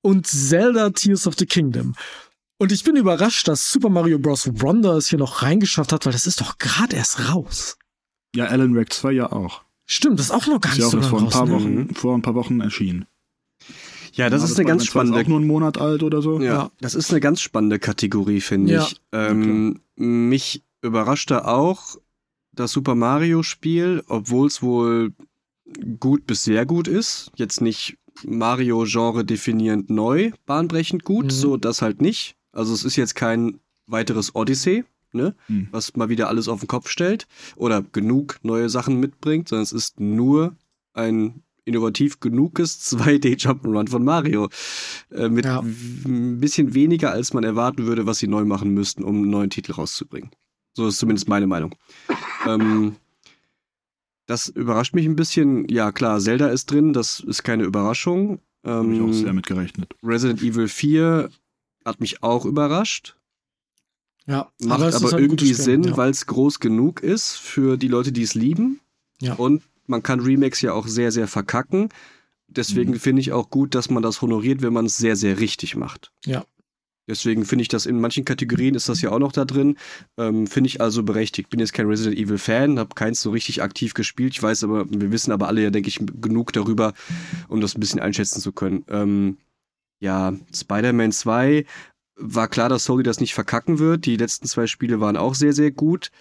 [SPEAKER 1] und Zelda Tears of the Kingdom. Und ich bin überrascht, dass Super Mario Bros. Wonder es hier noch reingeschafft hat, weil das ist doch gerade erst raus.
[SPEAKER 2] Ja, Alan Wake 2 ja auch.
[SPEAKER 1] Stimmt, das ist auch noch gar
[SPEAKER 2] Ist
[SPEAKER 1] nicht
[SPEAKER 2] ja
[SPEAKER 1] so lange
[SPEAKER 2] vor ein
[SPEAKER 1] raus.
[SPEAKER 2] paar
[SPEAKER 1] ne?
[SPEAKER 2] Wochen, vor ein paar Wochen erschienen.
[SPEAKER 3] Ja, das
[SPEAKER 2] Ja,
[SPEAKER 3] ist eine ganz spannende
[SPEAKER 2] auch nur einen Monat alt oder so.
[SPEAKER 3] Ja,
[SPEAKER 1] Ja.
[SPEAKER 3] das ist eine ganz spannende Kategorie, finde
[SPEAKER 1] Ja.
[SPEAKER 3] ich. Ähm, mich überraschte auch das Super Mario Spiel, obwohl es wohl gut bis sehr gut ist. Jetzt nicht Mario-Genre definierend neu, bahnbrechend gut,
[SPEAKER 1] Mhm.
[SPEAKER 3] so das halt nicht. Also es ist jetzt kein weiteres Odyssey, ne,
[SPEAKER 2] Mhm.
[SPEAKER 3] was mal wieder alles auf den Kopf stellt oder genug neue Sachen mitbringt, sondern es ist nur ein innovativ genuges 2D Jump'n'Run von Mario. Äh, mit
[SPEAKER 1] Ja.
[SPEAKER 3] ein bisschen weniger, als man erwarten würde, was sie neu machen müssten, um einen neuen Titel rauszubringen. So ist zumindest meine Meinung. Ähm, das überrascht mich ein bisschen. Ja, klar, Zelda ist drin, das ist keine Überraschung.
[SPEAKER 2] Habe ich auch
[SPEAKER 3] Ähm,
[SPEAKER 2] sehr mit gerechnet.
[SPEAKER 3] Resident Evil 4 hat mich auch überrascht.
[SPEAKER 1] Ja,
[SPEAKER 3] Macht aber,
[SPEAKER 1] ist halt
[SPEAKER 3] irgendwie Sinn,
[SPEAKER 1] ja.
[SPEAKER 3] weil es groß genug ist für die Leute, die es lieben.
[SPEAKER 1] Ja.
[SPEAKER 3] Und man kann Remakes ja auch sehr, sehr verkacken. Deswegen
[SPEAKER 2] Mhm.
[SPEAKER 3] finde ich auch gut, dass man das honoriert, wenn man es sehr, sehr richtig macht.
[SPEAKER 1] Ja.
[SPEAKER 3] Deswegen finde ich das in manchen Kategorien ist das ja auch noch da drin. Ähm, finde ich also berechtigt. Bin jetzt kein Resident Evil Fan, habe keins so richtig aktiv gespielt. Ich weiß aber, wir wissen aber alle ja, denke ich, genug darüber, um das ein bisschen einschätzen zu können. Ähm, ja, Spider-Man 2 war klar, dass Sony das nicht verkacken wird. Die letzten zwei Spiele waren auch sehr, sehr gut.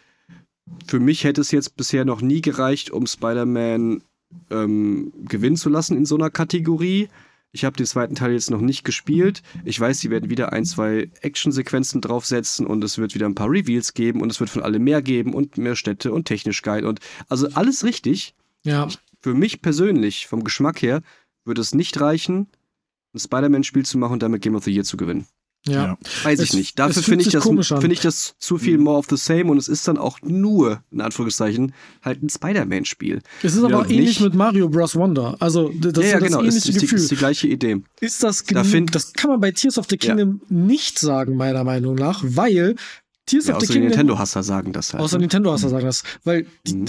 [SPEAKER 3] Für mich hätte es jetzt bisher noch nie gereicht, um Spider-Man ähm, gewinnen zu lassen in so einer Kategorie. Ich habe den zweiten Teil jetzt noch nicht gespielt. Ich weiß, sie werden wieder ein, zwei Actionsequenzen draufsetzen und es wird wieder ein paar Reveals geben und es wird von allem mehr geben und mehr Städte und technisch geil und also alles richtig.
[SPEAKER 1] Ja,
[SPEAKER 3] Für mich persönlich, vom Geschmack her, würde es nicht reichen, ein Spider-Man-Spiel zu machen und damit Game of the Year zu gewinnen.
[SPEAKER 1] ja.
[SPEAKER 2] Ja.
[SPEAKER 3] Weiß
[SPEAKER 1] Es-
[SPEAKER 3] ich nicht.
[SPEAKER 1] es
[SPEAKER 3] Dafür
[SPEAKER 1] fühlt
[SPEAKER 3] finde ich, das, finde ich das zu viel more of the same und es ist dann auch nur, in Anführungszeichen, halt ein Spider-Man-Spiel.
[SPEAKER 1] Es ist aber
[SPEAKER 3] Ja,
[SPEAKER 1] auch ähnlich
[SPEAKER 3] nicht-
[SPEAKER 1] mit Mario Bros. Wonder. Also, das
[SPEAKER 3] ja,
[SPEAKER 1] ist
[SPEAKER 3] ja,
[SPEAKER 1] ja das
[SPEAKER 3] genau. Es
[SPEAKER 1] ähnliche
[SPEAKER 3] ist die,
[SPEAKER 1] Gefühl.
[SPEAKER 3] ist die gleiche Idee.
[SPEAKER 1] ist das
[SPEAKER 3] Da find-
[SPEAKER 1] das kann man bei Tears of the
[SPEAKER 3] Ja.
[SPEAKER 1] Kingdom nicht sagen, meiner Meinung nach, weil Tears
[SPEAKER 3] ja,
[SPEAKER 1] of the
[SPEAKER 3] außer
[SPEAKER 1] Kingdom.
[SPEAKER 3] Nintendo-Hasser sagen das halt.
[SPEAKER 1] Außer
[SPEAKER 3] ne?
[SPEAKER 1] Nintendo-Hasser sagen das. Weil die,
[SPEAKER 3] Mhm.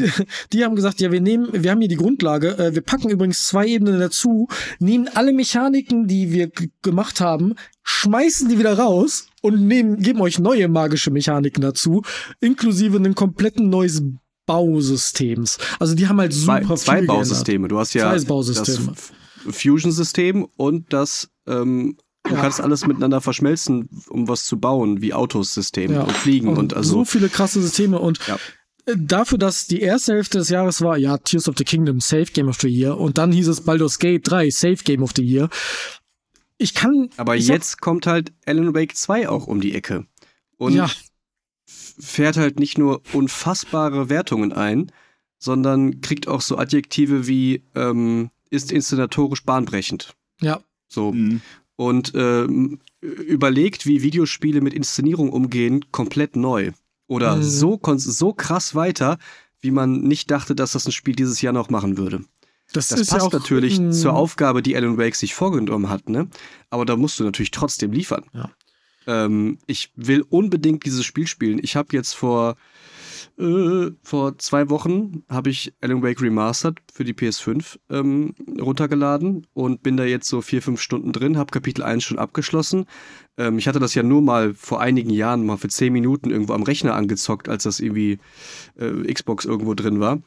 [SPEAKER 1] die haben gesagt, ja, wir nehmen, wir haben hier die Grundlage, äh, wir packen übrigens zwei Ebenen dazu, nehmen alle Mechaniken, die wir gemacht haben, schmeißen die wieder raus und nehmen, geben euch neue magische Mechaniken dazu, inklusive einem kompletten neues Bausystems. Also die haben halt
[SPEAKER 3] zwei,
[SPEAKER 1] super
[SPEAKER 3] zwei
[SPEAKER 1] viel
[SPEAKER 3] Bausysteme. Du hast ja
[SPEAKER 1] Zwei Bausysteme.
[SPEAKER 3] das Fusion-System und das ähm, Du
[SPEAKER 1] Ja.
[SPEAKER 3] kannst alles miteinander verschmelzen, um was zu bauen, wie Autos-System
[SPEAKER 1] Ja.
[SPEAKER 3] und Fliegen und, also
[SPEAKER 1] so viele krasse Systeme und
[SPEAKER 3] Ja.
[SPEAKER 1] äh, dafür, dass die erste Hälfte des Jahres war, ja, Tears of the Kingdom, Safe Game of the Year und dann hieß es Baldur's Gate 3, Safe Game of the Year. Ich kann.
[SPEAKER 3] Aber
[SPEAKER 1] ich hab-
[SPEAKER 3] jetzt kommt halt Alan Wake 2 auch um die Ecke. Und
[SPEAKER 1] ja,
[SPEAKER 3] fährt halt nicht nur unfassbare Wertungen ein, sondern kriegt auch so Adjektive wie ähm, ist inszenatorisch bahnbrechend.
[SPEAKER 1] ja,
[SPEAKER 3] So.
[SPEAKER 2] Mhm.
[SPEAKER 3] Und ähm, überlegt, wie Videospiele mit Inszenierung umgehen, komplett neu. Oder
[SPEAKER 1] Mhm.
[SPEAKER 3] so, so krass weiter, wie man nicht dachte, dass das ein Spiel dieses Jahr noch machen würde.
[SPEAKER 1] das,
[SPEAKER 3] Das passt
[SPEAKER 1] ja auch,
[SPEAKER 3] natürlich zur Aufgabe, die Alan Wake sich vorgenommen hat, ne? Aber da musst du natürlich trotzdem liefern.
[SPEAKER 1] Ja.
[SPEAKER 3] Ähm, ich will unbedingt dieses Spiel spielen. Ich habe jetzt vor äh, vor zwei Wochen habe ich Alan Wake Remastered für die PS5 ähm, runtergeladen und bin da jetzt so vier, fünf Stunden drin, habe Kapitel 1 schon abgeschlossen. Ähm, ich hatte das ja nur mal vor einigen Jahren mal für zehn Minuten irgendwo am Rechner angezockt, als das irgendwie äh, Xbox irgendwo drin war.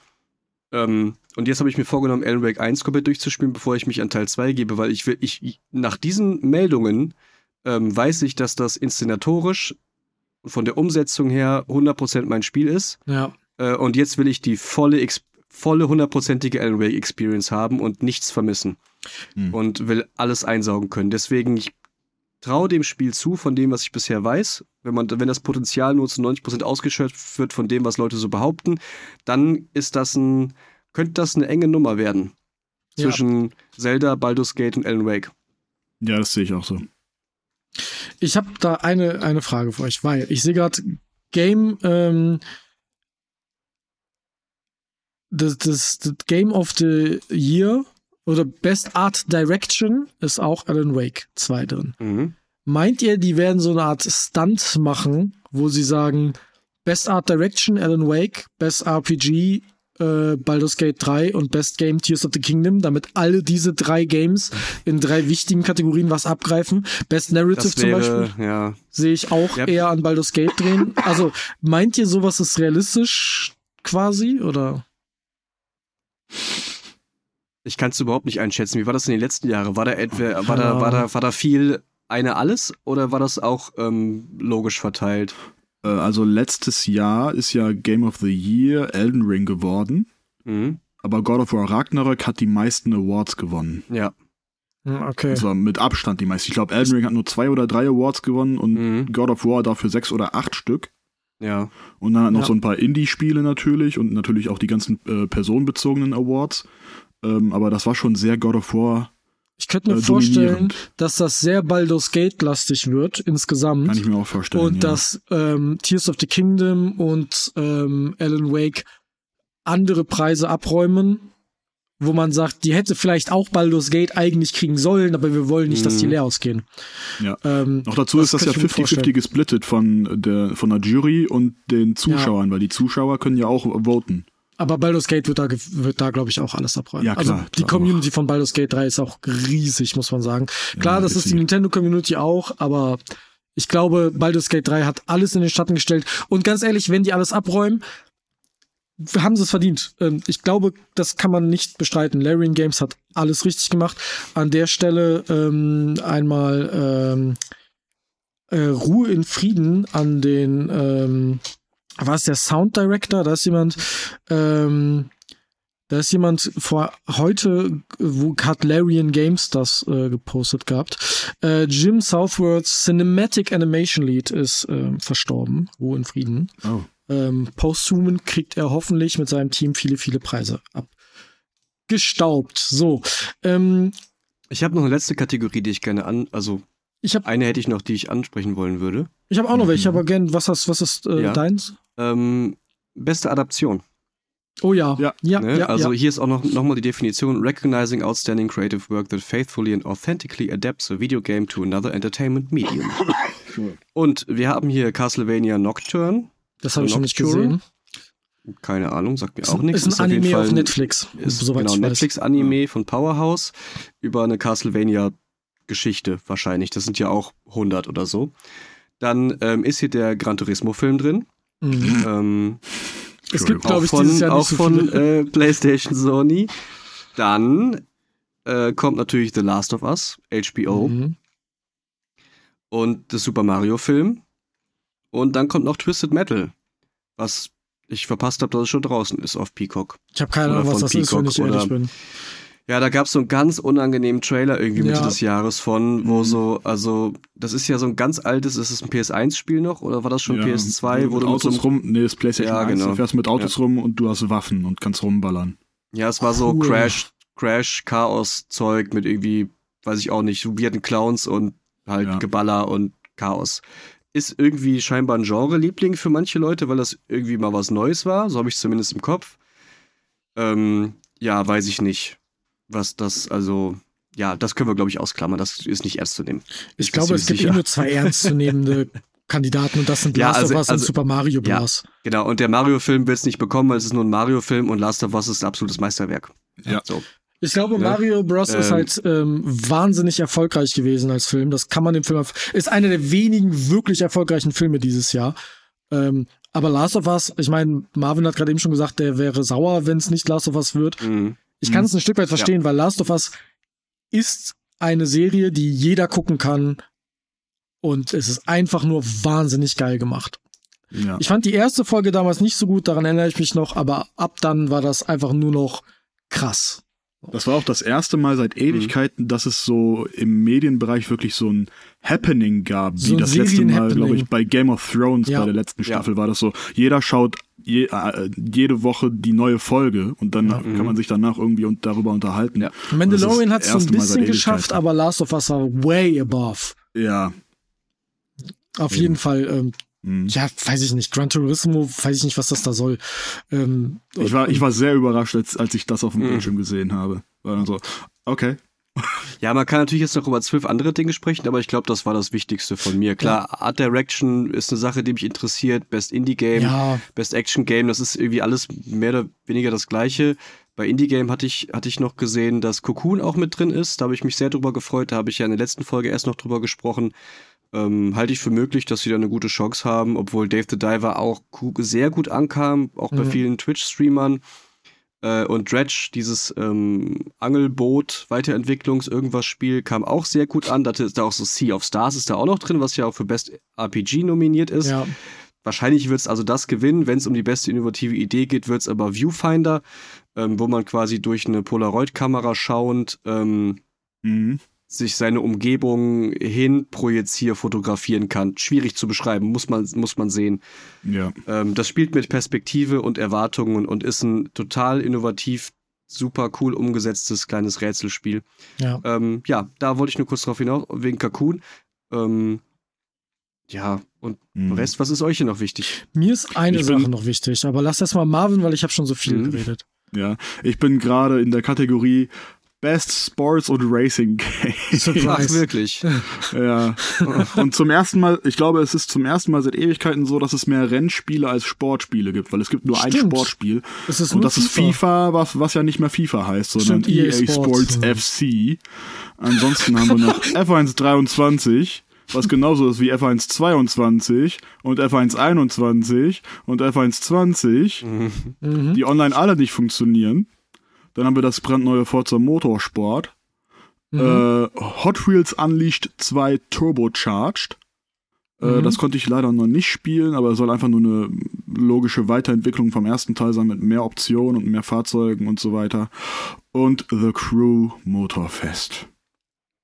[SPEAKER 3] Ähm, und jetzt habe ich mir vorgenommen, Alan Wake 1 komplett durchzuspielen, bevor ich mich an Teil 2 gebe, weil ich will, ich, nach diesen Meldungen ähm, weiß ich, dass das inszenatorisch von der Umsetzung her 100% mein Spiel ist.
[SPEAKER 1] Ja,
[SPEAKER 3] Äh, und jetzt will ich die volle, volle hundertprozentige Alan Wake Experience haben und nichts vermissen.
[SPEAKER 2] Hm.
[SPEAKER 3] Und will alles einsaugen können. Deswegen, ich traue dem Spiel zu, von dem, was ich bisher weiß. Wenn, man, wenn das Potenzial nur zu 90% ausgeschöpft wird von dem, was Leute so behaupten, dann ist das ein, könnte das eine enge Nummer werden.
[SPEAKER 1] Ja.
[SPEAKER 3] Zwischen Zelda, Baldur's Gate und Alan Wake.
[SPEAKER 2] Ja, das sehe ich auch so.
[SPEAKER 1] Ich habe da eine, eine Frage für euch, weil ich sehe gerade Game, ähm, das, das, das Game of the Year oder Best Art Direction ist auch Alan Wake 2 drin.
[SPEAKER 3] Mhm.
[SPEAKER 1] Meint ihr, die werden so eine Art Stunt machen, wo sie sagen, Best Art Direction Alan Wake, Best RPG äh, Baldur's Gate 3 und Best Game Tears of the Kingdom, damit alle diese drei Games in drei wichtigen Kategorien was abgreifen. Best Narrative
[SPEAKER 3] Das
[SPEAKER 1] zum Beispiel
[SPEAKER 3] wäre, ja.
[SPEAKER 1] sehe ich auch
[SPEAKER 3] Ja.
[SPEAKER 1] eher an Baldur's Gate drehen. Also meint ihr, sowas ist realistisch quasi oder?
[SPEAKER 3] Ich kann es überhaupt nicht einschätzen. Wie war das in den letzten Jahren? War da etwa, war da, war da, war da viel eine alles oder war das auch ähm, logisch verteilt?
[SPEAKER 2] Äh, also letztes Jahr ist ja Game of the Year Elden Ring geworden.
[SPEAKER 3] Mhm.
[SPEAKER 2] Aber God of War Ragnarök hat die meisten Awards gewonnen.
[SPEAKER 3] Ja.
[SPEAKER 1] Hm, Okay.
[SPEAKER 2] Das war mit Abstand die meisten. Ich glaube, Elden Ring hat nur zwei oder drei Awards gewonnen und
[SPEAKER 3] Mhm.
[SPEAKER 2] God of War dafür sechs oder acht Stück.
[SPEAKER 3] Ja.
[SPEAKER 2] Und dann noch
[SPEAKER 1] Ja.
[SPEAKER 2] so ein paar Indie-Spiele natürlich und natürlich auch die ganzen äh, personenbezogenen Awards. Ähm, aber das war schon sehr God of War
[SPEAKER 1] Ich könnte mir
[SPEAKER 2] äh,
[SPEAKER 1] vorstellen, dass das sehr Baldur's Gate-lastig wird insgesamt.
[SPEAKER 2] Kann ich mir auch vorstellen.
[SPEAKER 1] und
[SPEAKER 2] ja.
[SPEAKER 1] dass ähm, Tears of the Kingdom und ähm, Alan Wake andere Preise abräumen, wo man sagt, die hätte vielleicht auch Baldur's Gate eigentlich kriegen sollen, aber wir wollen nicht, dass die
[SPEAKER 3] Mhm.
[SPEAKER 1] leer ausgehen.
[SPEAKER 2] Ja.
[SPEAKER 1] Ähm,
[SPEAKER 2] Noch dazu
[SPEAKER 1] das
[SPEAKER 2] ist das ja
[SPEAKER 1] könnte ich mir
[SPEAKER 2] 50-50
[SPEAKER 1] vorstellen.
[SPEAKER 2] gesplittet von der, von der Jury und den Zuschauern, weil die Zuschauer können ja auch voten.
[SPEAKER 1] Aber Baldur's Gate wird da, wird da glaube ich, auch alles abräumen.
[SPEAKER 2] Ja, klar,
[SPEAKER 1] also die
[SPEAKER 2] klar.
[SPEAKER 1] Community von Baldur's Gate 3 ist auch riesig, muss man sagen. Klar,
[SPEAKER 2] Ja,
[SPEAKER 1] das ist die. Nintendo-Community auch, aber ich glaube, Baldur's Gate 3 hat alles in den Schatten gestellt. Und ganz ehrlich, wenn die alles abräumen, haben sie es verdient. Ähm, Ich glaube, das kann man nicht bestreiten. Larian Games hat alles richtig gemacht. An der Stelle ähm, einmal ähm, äh, Ruhe in Frieden an den, ähm, war es der Sound Director? Da ist jemand, ähm, da ist jemand vor heute, wo hat Larian Games das äh, gepostet gehabt. Äh, Jim Southworths Cinematic Animation Lead ist ähm, verstorben. Ruhe in Frieden.
[SPEAKER 2] Oh.
[SPEAKER 1] Ähm, posthumen kriegt er hoffentlich mit seinem Team viele, viele Preise abgestaubt. So. Ähm,
[SPEAKER 3] Ich habe noch eine letzte Kategorie, die ich gerne an, also
[SPEAKER 1] ich habe
[SPEAKER 3] eine hätte ich noch, die ich ansprechen wollen würde.
[SPEAKER 1] ich hab auch noch welche, aber gern, was hast, was ist äh,
[SPEAKER 3] Ja.
[SPEAKER 1] deins?
[SPEAKER 3] Ähm, beste Adaption.
[SPEAKER 1] Oh ja.
[SPEAKER 2] Ja.
[SPEAKER 1] ja,
[SPEAKER 3] Ne?
[SPEAKER 1] ja,
[SPEAKER 3] also
[SPEAKER 1] ja.
[SPEAKER 3] hier ist auch noch, noch mal die Definition: Recognizing outstanding creative work that faithfully and authentically adapts a video game to another entertainment medium. Und wir haben hier Castlevania Nocturne.
[SPEAKER 1] Das habe ich schon nicht gesehen.
[SPEAKER 3] Keine Ahnung, sagt mir auch nichts.
[SPEAKER 1] Ist ein Anime auf, auf Netflix.
[SPEAKER 3] Ist genau Netflix-Anime von Powerhouse über eine Castlevania-Geschichte wahrscheinlich. Das sind ja auch 100 oder so. Dann ähm, ist hier der Gran Turismo-Film drin. Mhm. Ähm,
[SPEAKER 1] es gibt, glaube ich,
[SPEAKER 3] von,
[SPEAKER 1] dieses Jahr
[SPEAKER 3] auch so von äh, PlayStation Sony. Dann äh, kommt natürlich The Last of Us, HBO. Mhm. Und der Super Mario-Film. Und dann kommt noch Twisted Metal, was ich verpasst habe, dass es schon draußen ist auf Peacock.
[SPEAKER 1] Ich habe keine Ahnung, was das Peacock ist, wenn ich ehrlich bin.
[SPEAKER 3] Ja, da gab es so einen ganz unangenehmen Trailer irgendwie Mitte ja. des Jahres von, wo mhm. so, also, das ist ja so ein ganz altes, ist es ein PS1-Spiel noch oder war das schon ja. PS2?
[SPEAKER 2] Wo du Autos so rum, nee, das PlayStation ja, 1, genau. du fährst mit Autos ja. rum und du hast Waffen und kannst rumballern.
[SPEAKER 3] Ja, es war so Crash, Crash, Chaos-Zeug mit irgendwie, weiß ich auch nicht, weirden Clowns und halt. Geballer und Chaos ist irgendwie scheinbar ein Genre-Liebling für manche Leute, weil das irgendwie mal was Neues war. So habe ich es zumindest im Kopf. Ähm, ja, weiß ich nicht, was das, also, ja, das können wir, glaube ich, ausklammern. Das ist nicht ernst zu nehmen.
[SPEAKER 1] Ich, ich glaube, es gibt eh nur zwei ernstzunehmende Kandidaten und das sind ja, Last also, of Us also, und Super Mario Bros.
[SPEAKER 3] Ja, genau, und der Mario-Film wird es nicht bekommen, weil es ist nur ein Mario-Film und Last of Us ist ein absolutes Meisterwerk.
[SPEAKER 2] Ja.
[SPEAKER 3] So.
[SPEAKER 1] Ich glaube, ne? Mario Bros. Ähm, ist halt ähm, wahnsinnig erfolgreich gewesen als Film. Das kann man dem Film. Ist einer der wenigen wirklich erfolgreichen Filme dieses Jahr. Ähm, aber Last of Us, ich meine, Marvin hat gerade eben schon gesagt, der wäre sauer, wenn es nicht Last of Us wird. Mhm. Ich kann es mhm. ein Stück weit verstehen, ja. weil Last of Us ist eine Serie, die jeder gucken kann. Und es ist einfach nur wahnsinnig geil gemacht. Ja. Ich fand die erste Folge damals nicht so gut, daran erinnere ich mich noch, aber ab dann war das einfach nur noch krass.
[SPEAKER 2] Das war auch das erste Mal seit mhm. Ewigkeiten, mhm. dass es so im Medienbereich wirklich so ein Happening gab, so wie das letzte Mal, glaube ich, bei Game of Thrones ja. bei der letzten Staffel ja. war das so. Jeder schaut je, äh, jede Woche die neue Folge und dann ja. kann man mhm. sich danach irgendwie und darüber unterhalten. Ja.
[SPEAKER 1] Mandalorian hat es so ein bisschen geschafft, aber Last of Us war way above.
[SPEAKER 2] Ja.
[SPEAKER 1] Auf jeden Fall ähm, Mhm. Ja, weiß ich nicht. Gran Turismo, weiß ich nicht, was das da soll. Ähm,
[SPEAKER 2] ich, war, ich war sehr überrascht, als, als ich das auf dem mhm. Bildschirm gesehen habe. War dann so, okay.
[SPEAKER 3] Ja, man kann natürlich jetzt noch über zwölf andere Dinge sprechen, aber ich glaube, das war das Wichtigste von mir. Klar, ja. Art Direction ist eine Sache, die mich interessiert. Best Indie Game, ja. Best Action Game, das ist irgendwie alles mehr oder weniger das Gleiche. Bei Indie Game hatte ich, hatte ich noch gesehen, dass Cocoon auch mit drin ist. Da habe ich mich sehr drüber gefreut. Da habe ich ja in der letzten Folge erst noch drüber gesprochen ähm, halte ich für möglich, dass sie da eine gute Chance haben, obwohl Dave the Diver auch sehr gut ankam, auch bei mhm. vielen Twitch-Streamern. Äh, und Dredge, dieses ähm, Angelboot, Weiterentwicklungs-, irgendwas Spiel, kam auch sehr gut an. Da ist da auch so Sea of Stars ist da auch noch drin, was ja auch für Best RPG nominiert ist. Ja. Wahrscheinlich wird es also das gewinnen. Wenn es um die beste innovative Idee geht, wird es aber Viewfinder, ähm, wo man quasi durch eine Polaroid-Kamera schauend ähm, mhm sich seine Umgebung hin projizier fotografieren kann. Schwierig zu beschreiben, muss man, muss man sehen.
[SPEAKER 2] Ja.
[SPEAKER 3] Ähm, das spielt mit Perspektive und Erwartungen und ist ein total innovativ, super cool umgesetztes kleines Rätselspiel. Ja, ähm, ja da wollte ich nur kurz drauf hinaus, wegen Cocoon. Ähm, ja, und mhm. Rest, was ist euch hier noch wichtig?
[SPEAKER 1] Mir ist eine ich Sache noch wichtig, aber lass erst mal Marvin, weil ich habe schon so viel mhm. geredet.
[SPEAKER 2] Ja, ich bin gerade in der Kategorie Best Sports und Racing
[SPEAKER 3] Game. Ach, wirklich.
[SPEAKER 2] ja. Und zum ersten Mal, ich glaube, es ist zum ersten Mal seit Ewigkeiten so, dass es mehr Rennspiele als Sportspiele gibt, weil es gibt nur Stimmt. ein Sportspiel.
[SPEAKER 1] Es ist
[SPEAKER 2] und das FIFA. ist FIFA, was, was ja nicht mehr FIFA heißt, sondern Stimmt, EA, EA Sports, Sports FC. Ansonsten haben wir noch F1 23 was genauso ist wie F1 22 und F1 21 und F1 20, mhm. die online alle nicht funktionieren. Dann haben wir das brandneue Forza Motorsport. Mhm. Äh, Hot Wheels Unleashed 2 Turbocharged. Äh, mhm. Das konnte ich leider noch nicht spielen, aber es soll einfach nur eine logische Weiterentwicklung vom ersten Teil sein mit mehr Optionen und mehr Fahrzeugen und so weiter. Und The Crew Motorfest.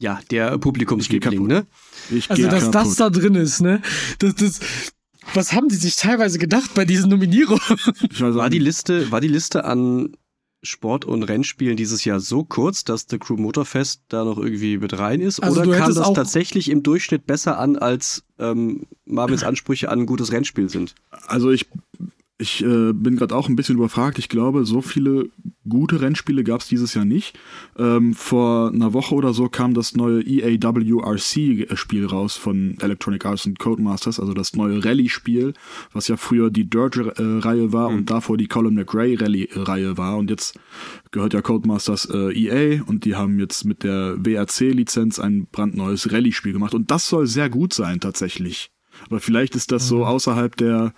[SPEAKER 3] Ja, der Publikumsliebling, ne?
[SPEAKER 1] Ich also, dass kaputt. das da drin ist, ne? Das, das, was haben die sich teilweise gedacht bei diesen Nominierungen?
[SPEAKER 3] War die Liste, war die Liste an Sport- und Rennspielen dieses Jahr so kurz, dass The Crew Motorfest da noch irgendwie mit rein ist? Also Oder kam das tatsächlich im Durchschnitt besser an, als ähm, Marvins Ansprüche an ein gutes Rennspiel sind?
[SPEAKER 2] Also ich ich äh, bin gerade auch ein bisschen überfragt. Ich glaube, so viele gute Rennspiele gab es dieses Jahr nicht. Ähm, vor einer Woche oder so kam das neue EAWRC-Spiel raus von Electronic Arts und Codemasters, also das neue Rallye-Spiel, was ja früher die Dirt-Reihe war mhm. und davor die Colin McRae Rallye-Reihe war. Und jetzt gehört ja Codemasters äh, EA und die haben jetzt mit der WRC-Lizenz ein brandneues Rallye-Spiel gemacht. Und das soll sehr gut sein tatsächlich. Aber vielleicht ist das so mhm. außerhalb der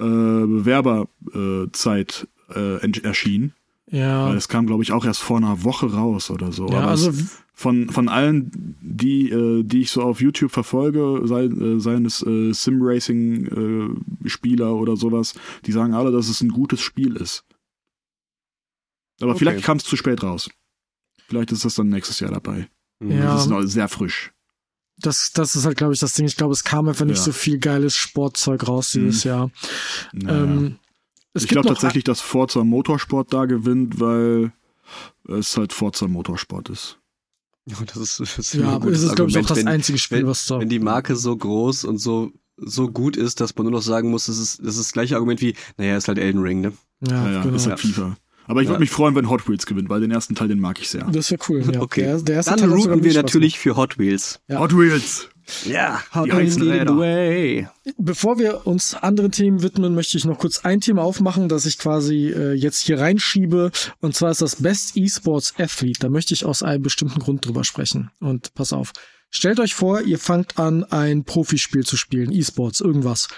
[SPEAKER 2] äh, Bewerberzeit äh, äh, erschienen.
[SPEAKER 1] Ja.
[SPEAKER 2] Weil es kam, glaube ich, auch erst vor einer Woche raus oder so.
[SPEAKER 1] Ja, Aber also
[SPEAKER 2] von, von allen, die, äh, die ich so auf YouTube verfolge, sei, äh, seien es äh, Sim-Racing-Spieler äh, oder sowas, die sagen alle, dass es ein gutes Spiel ist. Aber okay. vielleicht kam es zu spät raus. Vielleicht ist das dann nächstes Jahr dabei.
[SPEAKER 1] Ja.
[SPEAKER 2] Das ist noch sehr frisch.
[SPEAKER 1] Das, das ist halt, glaube ich, das Ding. Ich glaube, es kam einfach nicht ja. so viel geiles Sportzeug raus dieses mhm. Jahr.
[SPEAKER 2] Naja. Ähm, ich glaube tatsächlich, dass Forza Motorsport da gewinnt, weil es halt Forza Motorsport ist.
[SPEAKER 3] Das ist, das ist
[SPEAKER 1] ja, aber es ist, glaube ich, auch das wenn, einzige Spiel,
[SPEAKER 3] wenn,
[SPEAKER 1] was da.
[SPEAKER 3] Wenn die Marke so groß und so, so gut ist, dass man nur noch sagen muss, das ist das, ist das gleiche Argument wie, naja, ist halt Elden Ring, ne?
[SPEAKER 2] Ja, naja, genau. ist halt FIFA. Aber ich würde mich freuen, wenn Hot Wheels gewinnt, weil den ersten Teil, den mag ich sehr.
[SPEAKER 1] Das wäre cool, ja.
[SPEAKER 3] Okay. Der, der erste Dann Teil routen wir natürlich für Hot Wheels.
[SPEAKER 2] Ja. Hot Wheels!
[SPEAKER 3] Ja, Hot Wheels.
[SPEAKER 1] Bevor wir uns anderen Themen widmen, möchte ich noch kurz ein Thema aufmachen, das ich quasi äh, jetzt hier reinschiebe. Und zwar ist das Best Esports Athlete. Da möchte ich aus einem bestimmten Grund drüber sprechen. Und pass auf. Stellt euch vor, ihr fangt an, ein Profispiel zu spielen, Esports, irgendwas.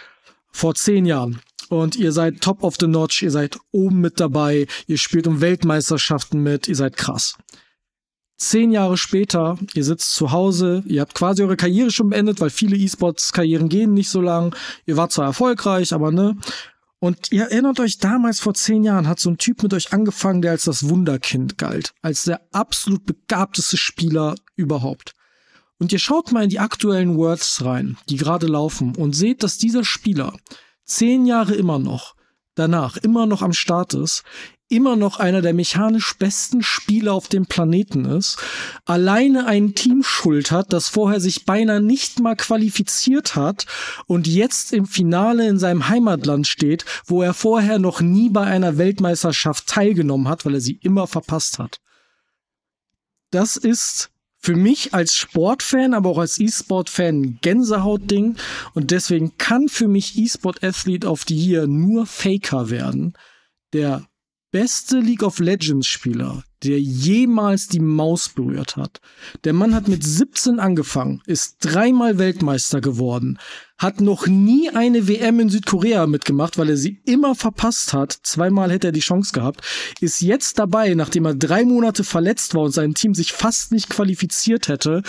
[SPEAKER 1] Vor zehn Jahren und ihr seid top of the notch, ihr seid oben mit dabei, ihr spielt um Weltmeisterschaften mit, ihr seid krass. Zehn Jahre später, ihr sitzt zu Hause, ihr habt quasi eure Karriere schon beendet, weil viele E-Sports-Karrieren gehen nicht so lang. Ihr wart zwar erfolgreich, aber ne. Und ihr erinnert euch, damals vor zehn Jahren hat so ein Typ mit euch angefangen, der als das Wunderkind galt, als der absolut begabteste Spieler überhaupt. Und ihr schaut mal in die aktuellen Words rein, die gerade laufen, und seht, dass dieser Spieler zehn Jahre immer noch, danach immer noch am Start ist, immer noch einer der mechanisch besten Spieler auf dem Planeten ist, alleine ein Team schuld hat, das vorher sich beinahe nicht mal qualifiziert hat und jetzt im Finale in seinem Heimatland steht, wo er vorher noch nie bei einer Weltmeisterschaft teilgenommen hat, weil er sie immer verpasst hat. Das ist für mich als Sportfan, aber auch als E-Sport-Fan Gänsehautding. Und deswegen kann für mich E-Sport Athlete of the Year nur Faker werden, der beste League of Legends Spieler, der jemals die Maus berührt hat. Der Mann hat mit 17 angefangen, ist dreimal Weltmeister geworden, hat noch nie eine WM in Südkorea mitgemacht, weil er sie immer verpasst hat. Zweimal hätte er die Chance gehabt. Ist jetzt dabei, nachdem er drei Monate verletzt war und sein Team sich fast nicht qualifiziert hätte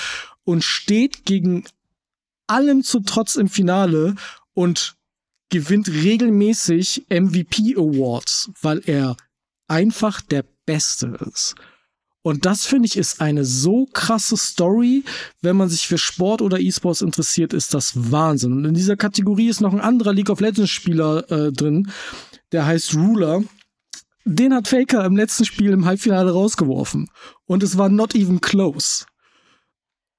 [SPEAKER 1] und steht gegen allem zu Trotz im Finale und gewinnt regelmäßig MVP Awards, weil er einfach der Beste ist. Und das finde ich ist eine so krasse Story. Wenn man sich für Sport oder E-Sports interessiert, ist das Wahnsinn. Und in dieser Kategorie ist noch ein anderer League of Legends Spieler äh, drin, der heißt Ruler. Den hat Faker im letzten Spiel im Halbfinale rausgeworfen. Und es war not even close.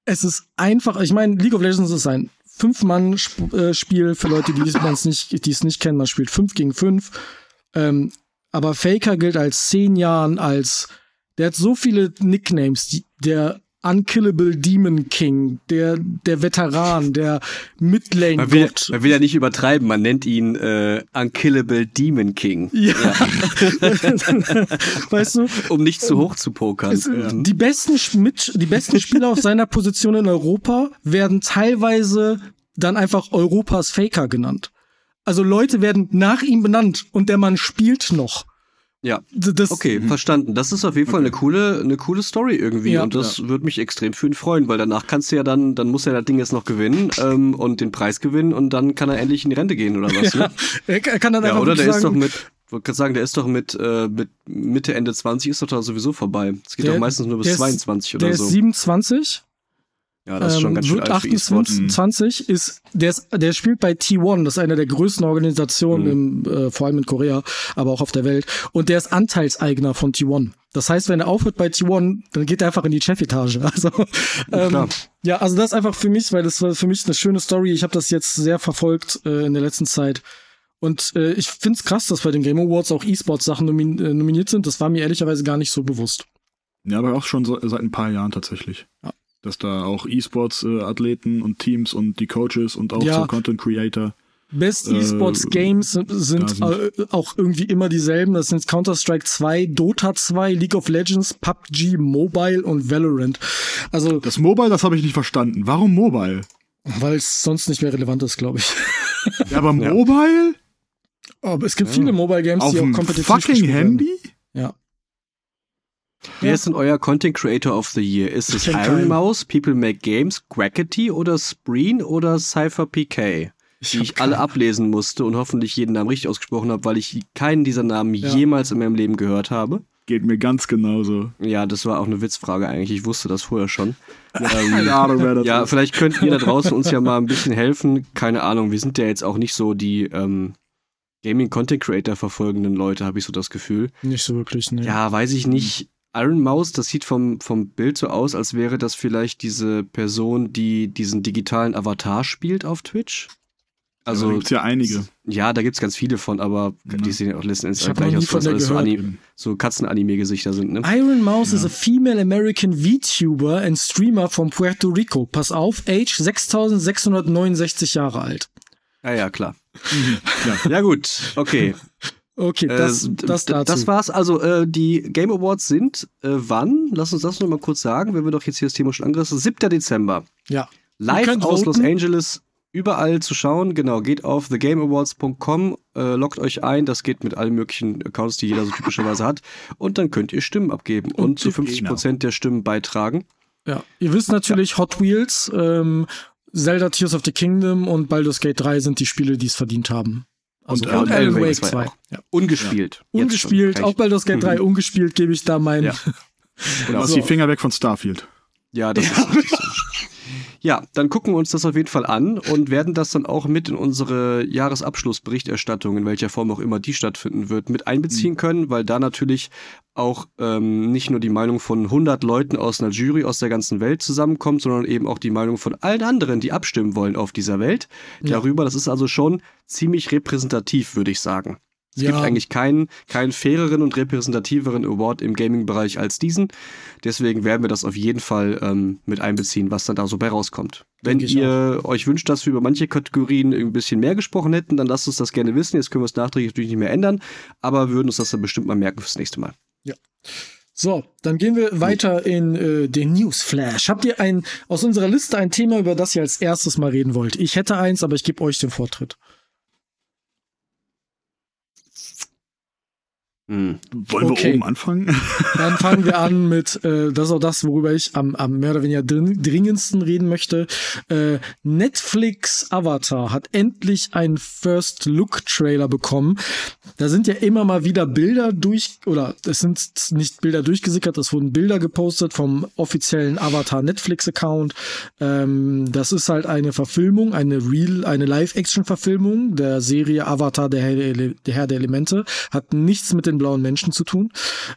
[SPEAKER 1] Es ist einfach, ich meine, League of Legends ist ein Fünf-Mann-Spiel äh, für Leute, die es nicht, die es nicht kennen. Man spielt fünf gegen fünf. Ähm, aber Faker gilt als zehn Jahren als, der hat so viele Nicknames, die, der Unkillable Demon King, der, der Veteran, der Midlane
[SPEAKER 3] man will. Man will ja nicht übertreiben, man nennt ihn äh, Unkillable Demon King.
[SPEAKER 1] Ja. ja. weißt du?
[SPEAKER 3] Um nicht zu hoch zu pokern.
[SPEAKER 1] Ja. Die besten, die besten Spieler auf seiner Position in Europa werden teilweise dann einfach Europas Faker genannt. Also Leute werden nach ihm benannt und der Mann spielt noch.
[SPEAKER 3] Ja. Das, okay, mhm. verstanden. Das ist auf jeden Fall eine coole, eine coole Story irgendwie. Ja, und das ja. würde mich extrem für ihn freuen, weil danach kannst du ja dann, dann muss er das Ding jetzt noch gewinnen ähm, und den Preis gewinnen und dann kann er endlich in die Rente gehen oder was. Ja, ne?
[SPEAKER 1] er kann dann
[SPEAKER 3] ja,
[SPEAKER 1] einfach
[SPEAKER 3] oder der sagen, ist doch mit, wollte gerade sagen, der ist doch mit, äh, mit Mitte, Ende 20 ist doch da sowieso vorbei. Es geht doch meistens nur bis 22 oder
[SPEAKER 1] der
[SPEAKER 3] so.
[SPEAKER 1] Der ist 27
[SPEAKER 3] ja, das ist schon ähm, ganz schön
[SPEAKER 1] wird 28 ist der ist der spielt bei T1, das ist eine der größten Organisationen mhm. im, äh, vor allem in Korea, aber auch auf der Welt und der ist Anteilseigner von T1. Das heißt, wenn er aufhört bei T1, dann geht er einfach in die Chefetage. Also ähm, ja, also das ist einfach für mich, weil das war für mich eine schöne Story. Ich habe das jetzt sehr verfolgt äh, in der letzten Zeit Und äh, ich finde es krass, dass bei den Game Awards auch E-Sports-Sachen nomin äh, nominiert sind. Das war mir ehrlicherweise gar nicht so bewusst.
[SPEAKER 2] Ja, aber auch schon so, seit ein paar Jahren tatsächlich. Ja. Dass da auch E-Sports-Athleten und Teams und die Coaches und auch ja. so Content Creator.
[SPEAKER 1] Best E-Sports äh, Games sind, sind auch irgendwie immer dieselben. Das sind Counter-Strike 2, Dota 2, League of Legends, PUBG, Mobile und Valorant. Also
[SPEAKER 2] das Mobile, das habe ich nicht verstanden. Warum Mobile?
[SPEAKER 1] Weil es sonst nicht mehr relevant ist, glaube ich.
[SPEAKER 2] Ja, aber Mobile?
[SPEAKER 1] Oh, es gibt ja. viele Mobile Games,
[SPEAKER 2] Auf
[SPEAKER 1] die auch kompetitiv
[SPEAKER 2] fucking Handy?
[SPEAKER 1] Ja.
[SPEAKER 3] Wer ja. ist denn euer Content Creator of the Year? Ist es Iron Mouse, People Make Games, Quackity oder Spreen oder Cypher PK? Ich die ich alle ablesen musste und hoffentlich jeden Namen richtig ausgesprochen habe, weil ich keinen dieser Namen ja. jemals in meinem Leben gehört habe.
[SPEAKER 2] Geht mir ganz genauso.
[SPEAKER 3] Ja, das war auch eine Witzfrage eigentlich. Ich wusste das vorher schon. ähm, ja, vielleicht könnt ihr da draußen uns ja mal ein bisschen helfen. Keine Ahnung, wir sind ja jetzt auch nicht so die ähm, Gaming-Content-Creator verfolgenden Leute, habe ich so das Gefühl.
[SPEAKER 1] Nicht so wirklich, ne?
[SPEAKER 3] Ja, weiß ich nicht. Iron Mouse, das sieht vom, vom Bild so aus, als wäre das vielleicht diese Person, die diesen digitalen Avatar spielt auf Twitch.
[SPEAKER 2] Also, ja, da gibt's ja einige.
[SPEAKER 3] Ja, da gibt's ganz viele von, aber ja. die sehen ja auch letzten Endes gleich aus, weil alles so, so Katzen-Anime-Gesichter sind. Ne?
[SPEAKER 1] Iron Mouse ja. is a female American VTuber and Streamer from Puerto Rico. Pass auf, Age 6669 Jahre alt.
[SPEAKER 3] Ja, ja, klar. Mhm, klar. ja, gut, okay.
[SPEAKER 1] Okay, das, äh, das dazu.
[SPEAKER 3] Das war's. Also, äh, die Game Awards sind äh, wann? Lass uns das noch mal kurz sagen, wenn wir doch jetzt hier das Thema schon angerissen haben. 7. Dezember.
[SPEAKER 1] Ja.
[SPEAKER 3] Live aus voten. Los Angeles, überall zu schauen. Genau, geht auf thegameawards.com, äh, loggt euch ein. Das geht mit allen möglichen Accounts, die jeder so typischerweise hat. Und dann könnt ihr Stimmen abgeben und, und zu 50% genau. der Stimmen beitragen.
[SPEAKER 1] Ja, ihr wisst natürlich, ja. Hot Wheels, ähm, Zelda Tears of the Kingdom und Baldur's Gate 3 sind die Spiele, die es verdient haben.
[SPEAKER 3] Also und, und Alan Wake 2. Ja. Ungespielt.
[SPEAKER 1] Ja. Ungespielt, auch Baldur's Gate 3 ungespielt, gebe ich da mein. Ja.
[SPEAKER 2] Genau. Also die Finger weg von Starfield.
[SPEAKER 3] Ja, das ist richtig so. Ja, dann gucken wir uns das auf jeden Fall an und werden das dann auch mit in unsere Jahresabschlussberichterstattung, in welcher Form auch immer die stattfinden wird, mit einbeziehen mhm. können, weil da natürlich auch ähm, nicht nur die Meinung von 100 Leuten aus einer Jury aus der ganzen Welt zusammenkommt, sondern eben auch die Meinung von allen anderen, die abstimmen wollen auf dieser Welt ja. darüber. Das ist also schon ziemlich repräsentativ, würde ich sagen. Es ja. gibt eigentlich keinen, keinen faireren und repräsentativeren Award im Gaming-Bereich als diesen. Deswegen werden wir das auf jeden Fall ähm, mit einbeziehen, was dann da so bei rauskommt. Wenn ihr auch. euch wünscht, dass wir über manche Kategorien ein bisschen mehr gesprochen hätten, dann lasst uns das gerne wissen. Jetzt können wir es nachträglich natürlich nicht mehr ändern, aber würden uns das dann bestimmt mal merken fürs nächste Mal.
[SPEAKER 1] Ja. So, dann gehen wir weiter in äh, den Newsflash. Habt ihr ein aus unserer Liste ein Thema, über das ihr als erstes mal reden wollt? Ich hätte eins, aber ich gebe euch den Vortritt.
[SPEAKER 2] Hm. Wollen okay. wir oben anfangen?
[SPEAKER 1] Dann fangen wir an mit, äh, das ist auch das, worüber ich am, am mehr oder weniger dringendsten reden möchte. Äh, Netflix Avatar hat endlich einen First Look Trailer bekommen. Da sind ja immer mal wieder Bilder durch, oder es sind nicht Bilder durchgesickert, es wurden Bilder gepostet vom offiziellen Avatar Netflix Account. Ähm, das ist halt eine Verfilmung, eine Real, eine Live-Action-Verfilmung der Serie Avatar, der Herr der, der Herr der Elemente. Hat nichts mit den den blauen Menschen zu tun.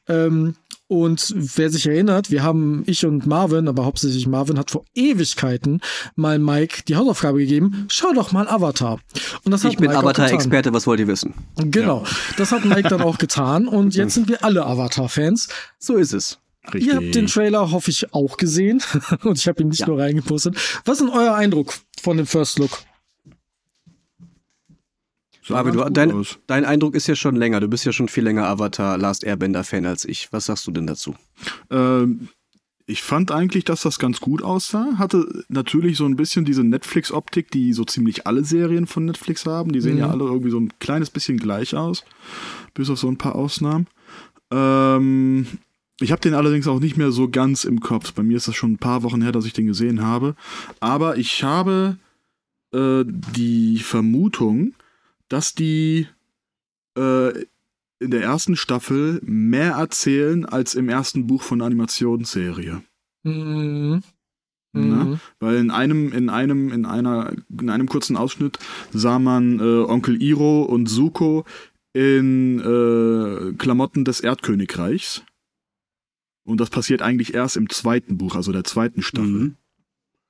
[SPEAKER 1] Ähm, und wer sich erinnert, wir haben, ich und Marvin, aber hauptsächlich Marvin, hat vor Ewigkeiten mal Mike die Hausaufgabe gegeben, schau doch mal Avatar.
[SPEAKER 3] Und das hat ich bin Avatar-Experte, was wollt ihr wissen?
[SPEAKER 1] Genau, ja. das hat Mike dann auch getan und jetzt sind wir alle Avatar-Fans.
[SPEAKER 3] So ist es.
[SPEAKER 1] Richtig. Ihr habt den Trailer, hoffe ich, auch gesehen und ich habe ihn nicht ja. nur reingepostet. Was ist euer Eindruck von dem First Look?
[SPEAKER 3] Aber du, dein, dein Eindruck ist ja schon länger. Du bist ja schon viel länger Avatar Last Airbender-Fan als ich. Was sagst du denn dazu?
[SPEAKER 2] Ähm, ich fand eigentlich, dass das ganz gut aussah. Hatte natürlich so ein bisschen diese Netflix-Optik, die so ziemlich alle Serien von Netflix haben. Die sehen mhm. ja alle irgendwie so ein kleines bisschen gleich aus. Bis auf so ein paar Ausnahmen. Ähm, ich habe den allerdings auch nicht mehr so ganz im Kopf. Bei mir ist das schon ein paar Wochen her, dass ich den gesehen habe. Aber ich habe äh, die Vermutung, dass die äh, in der ersten Staffel mehr erzählen als im ersten Buch von der Animationsserie. Mhm. Mhm. Weil in einem, in einem, in einer, in einem kurzen Ausschnitt sah man äh, Onkel Iro und Suko in äh, Klamotten des Erdkönigreichs. Und das passiert eigentlich erst im zweiten Buch, also der zweiten Staffel. Mhm.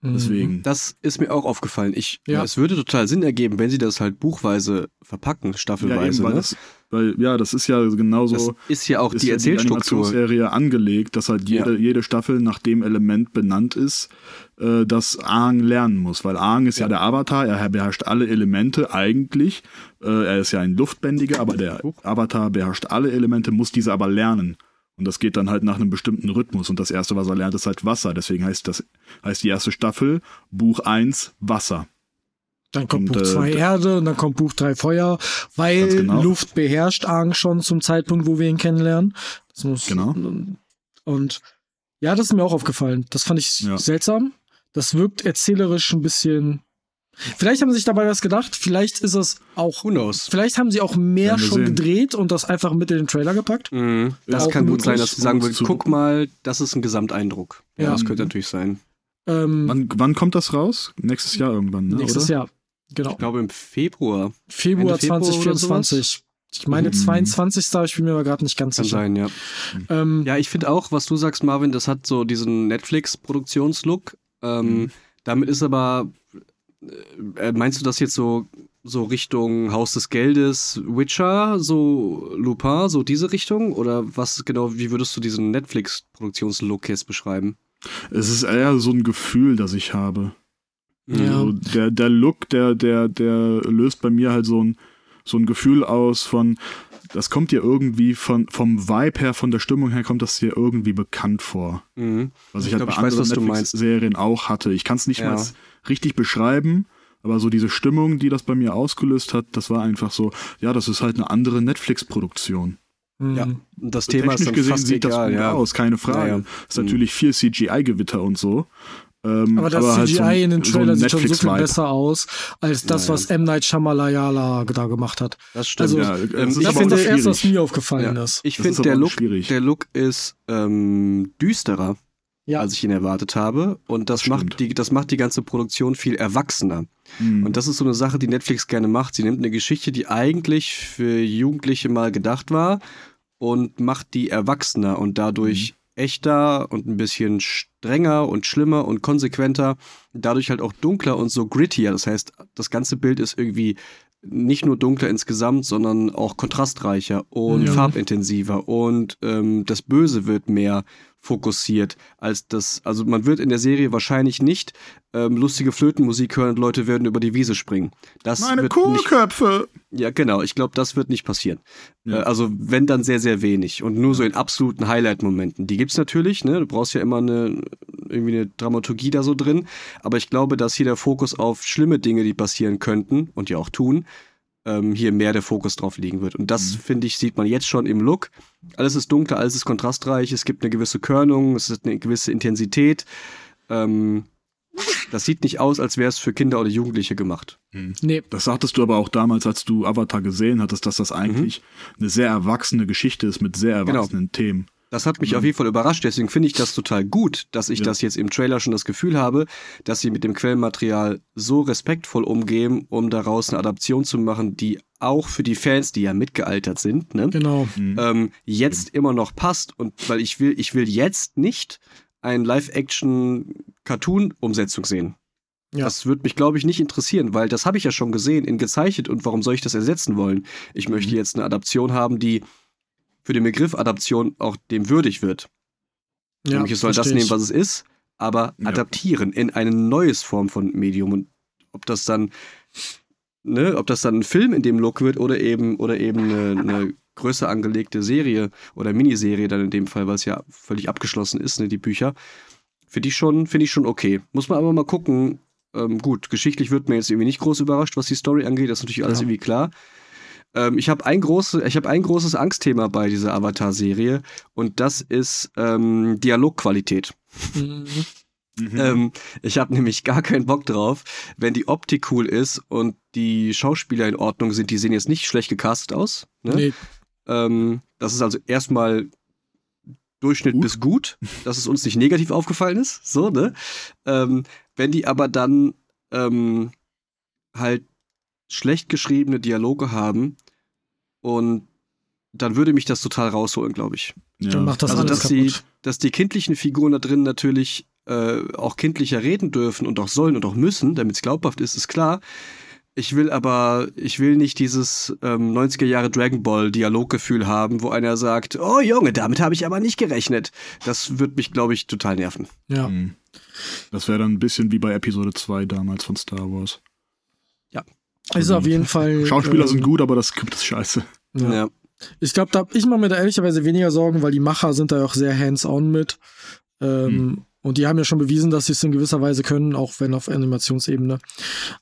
[SPEAKER 2] Mhm. Deswegen.
[SPEAKER 3] Das ist mir auch aufgefallen. Ich, ja. Es würde total Sinn ergeben, wenn sie das halt buchweise verpacken, staffelweise.
[SPEAKER 2] Ja, eben, weil,
[SPEAKER 3] ne?
[SPEAKER 2] das, weil ja, das ist ja genauso. Das
[SPEAKER 3] ist ja auch ist die Erzählstruktur.
[SPEAKER 2] Die Serie angelegt, dass halt jede, ja. jede Staffel nach dem Element benannt ist, äh, das Aang lernen muss. Weil Aang ist ja. ja der Avatar, er beherrscht alle Elemente eigentlich. Äh, er ist ja ein Luftbändiger, aber der Avatar beherrscht alle Elemente, muss diese aber lernen. Und das geht dann halt nach einem bestimmten Rhythmus. Und das erste, was er lernt, ist halt Wasser. Deswegen heißt das, heißt die erste Staffel Buch 1 Wasser.
[SPEAKER 1] Dann kommt und, Buch 2 äh, Erde und dann kommt Buch 3 Feuer, weil genau. Luft beherrscht Aang schon zum Zeitpunkt, wo wir ihn kennenlernen. Das muss,
[SPEAKER 2] genau.
[SPEAKER 1] Und ja, das ist mir auch aufgefallen. Das fand ich ja. seltsam. Das wirkt erzählerisch ein bisschen Vielleicht haben sie sich dabei was gedacht, vielleicht ist es auch.
[SPEAKER 3] Who knows?
[SPEAKER 1] Vielleicht haben sie auch mehr schon sehen. gedreht und das einfach mit in den Trailer gepackt.
[SPEAKER 3] Mhm. Das kann gut sein, dass sie sagen würden, guck mal, das ist ein Gesamteindruck. Ja, ja das könnte natürlich sein.
[SPEAKER 2] Ähm, wann, wann, kommt das raus? Nächstes Jahr irgendwann, ne?
[SPEAKER 1] Nächstes
[SPEAKER 2] oder?
[SPEAKER 1] Jahr, genau.
[SPEAKER 3] Ich glaube im Februar.
[SPEAKER 1] Februar, Februar 2024. Ich meine mhm. 22. Ich bin mir aber gerade nicht ganz
[SPEAKER 3] Kann
[SPEAKER 1] sicher.
[SPEAKER 3] Sein, ja. Ähm, ja, ich finde auch, was du sagst, Marvin, das hat so diesen Netflix-Produktionslook. Ähm, mhm. Damit ist aber meinst du das jetzt so, so Richtung Haus des Geldes, Witcher, so Lupin, so diese Richtung? Oder was genau, wie würdest du diesen Netflix-Produktionslook jetzt beschreiben?
[SPEAKER 2] Es ist eher so ein Gefühl, das ich habe.
[SPEAKER 1] Ja.
[SPEAKER 2] Also der, der Look, der, der, der löst bei mir halt so ein, so ein Gefühl aus von, das kommt dir irgendwie von, vom Vibe her, von der Stimmung her, kommt das dir irgendwie bekannt vor.
[SPEAKER 3] Mhm.
[SPEAKER 2] Was ich, ich halt glaub, bei anderen Netflix-Serien auch hatte. Ich kann es nicht ja. mal richtig beschreiben, aber so diese Stimmung, die das bei mir ausgelöst hat, das war einfach so, ja, das ist halt eine andere Netflix-Produktion.
[SPEAKER 3] Ja, das Thema Technisch ist dann
[SPEAKER 2] gesehen
[SPEAKER 3] fast
[SPEAKER 2] sieht
[SPEAKER 3] egal,
[SPEAKER 2] das gut
[SPEAKER 3] ja.
[SPEAKER 2] aus, keine Frage. Ja, ja. Ist natürlich viel CGI-Gewitter und so. Ähm,
[SPEAKER 1] aber das
[SPEAKER 2] aber
[SPEAKER 1] CGI halt so in den Trailer so sieht schon so viel besser aus, als das, ja, was M. Night Shyamalan da gemacht hat.
[SPEAKER 3] Das stimmt.
[SPEAKER 1] Also,
[SPEAKER 3] ja,
[SPEAKER 1] ähm, ich finde das erst, was mir aufgefallen ist.
[SPEAKER 3] Ich finde, der, Look, der Look ist ähm, düsterer ja. als ich ihn erwartet habe. Und das macht, die, das macht die ganze Produktion viel erwachsener. Mhm. Und das ist so eine Sache, die Netflix gerne macht. Sie nimmt eine Geschichte, die eigentlich für Jugendliche mal gedacht war und macht die erwachsener und dadurch mhm. Echter und ein bisschen strenger und schlimmer und konsequenter. Dadurch halt auch dunkler und so grittier. Das heißt, das ganze Bild ist irgendwie nicht nur dunkler insgesamt, sondern auch kontrastreicher und ja. farbintensiver und ähm, das Böse wird mehr fokussiert als das. Also man wird in der Serie wahrscheinlich nicht ähm, lustige Flötenmusik hören und Leute werden über die Wiese springen. Das
[SPEAKER 2] Meine Kohlköpfe!
[SPEAKER 3] Nicht, ja, genau. Ich glaube, das wird nicht passieren. Ja. Äh, also wenn, dann sehr, sehr wenig. Und nur so in absoluten Highlight-Momenten. Die gibt's natürlich, ne? Du brauchst ja immer eine, irgendwie eine Dramaturgie da so drin. Aber ich glaube, dass hier der Fokus auf schlimme Dinge, die passieren könnten und ja auch tun, ähm, hier mehr der Fokus drauf liegen wird. Und das, mhm. finde ich, sieht man jetzt schon im Look. Alles ist dunkler, alles ist kontrastreich, es gibt eine gewisse Körnung, es ist eine gewisse Intensität. Ähm, das sieht nicht aus, als wäre es für Kinder oder Jugendliche gemacht.
[SPEAKER 2] Mhm. Nee. Das sagtest du aber auch damals, als du Avatar gesehen hattest, dass das eigentlich mhm. eine sehr erwachsene Geschichte ist mit sehr genau. erwachsenen genau. Themen.
[SPEAKER 3] Das hat mich mhm. auf jeden Fall überrascht, deswegen finde ich das total gut, dass ich ja. das jetzt im Trailer schon das Gefühl habe, dass sie mit dem Quellenmaterial so respektvoll umgehen, um daraus eine Adaption zu machen, die auch für die Fans, die ja mitgealtert sind, ne,
[SPEAKER 1] genau.
[SPEAKER 3] Mhm. Ähm, jetzt immer noch passt und weil ich will, ich will jetzt nicht ein Live-Action-Cartoon-Umsetzung sehen. Ja. Das würde mich, glaube ich, nicht interessieren, weil das habe ich ja schon gesehen in gezeichnet und warum soll ich das ersetzen wollen? Ich möchte mhm. jetzt eine Adaption haben, die für den Begriff Adaption auch dem würdig wird. Ja, Nämlich es soll das nehmen, was es ist, aber ja. adaptieren in eine neues Form von Medium. Und ob das dann, ne, ob das dann ein Film in dem Look wird oder eben, oder eben eine, eine größer angelegte Serie oder Miniserie dann in dem Fall, weil es ja völlig abgeschlossen ist, ne, die Bücher. Finde ich schon, finde ich schon okay. Muss man aber mal gucken. Ähm, gut, geschichtlich wird mir jetzt irgendwie nicht groß überrascht, was die Story angeht. Das ist natürlich alles ja. irgendwie klar. Ähm, ich habe ein, große, hab ein großes Angstthema bei dieser Avatar-Serie und das ist ähm, Dialogqualität. Mhm. Mhm. Ähm, ich habe nämlich gar keinen Bock drauf, wenn die Optik cool ist und die Schauspieler in Ordnung sind. Die sehen jetzt nicht schlecht gecastet aus. Ne? Nee. Ähm, das ist also erstmal Durchschnitt gut. bis gut, dass es uns nicht negativ aufgefallen ist. So, ne? Ähm, wenn die aber dann ähm, halt schlecht geschriebene Dialoge haben und dann würde mich das total rausholen, glaube ich.
[SPEAKER 1] Ja. Dann macht das
[SPEAKER 3] also,
[SPEAKER 1] alles
[SPEAKER 3] dass die, dass die kindlichen Figuren da drin natürlich äh, auch kindlicher reden dürfen und auch sollen und auch müssen, damit es glaubhaft ist, ist klar. Ich will aber, ich will nicht dieses ähm, 90er Jahre Dragon Ball Dialoggefühl haben, wo einer sagt, oh Junge, damit habe ich aber nicht gerechnet. Das wird mich, glaube ich, total nerven.
[SPEAKER 1] Ja.
[SPEAKER 2] Hm. Das wäre dann ein bisschen wie bei Episode 2 damals von Star Wars.
[SPEAKER 1] Ist auf jeden Fall.
[SPEAKER 2] Schauspieler
[SPEAKER 1] äh,
[SPEAKER 2] sind gut, aber das Skript ist scheiße.
[SPEAKER 1] Ja.
[SPEAKER 3] Ja.
[SPEAKER 1] Ich glaube, da ich mache mir da ehrlicherweise weniger Sorgen, weil die Macher sind da auch sehr hands-on mit. Ähm,
[SPEAKER 2] Hm.
[SPEAKER 1] Und die haben ja schon bewiesen, dass sie es in gewisser Weise können, auch wenn auf Animationsebene.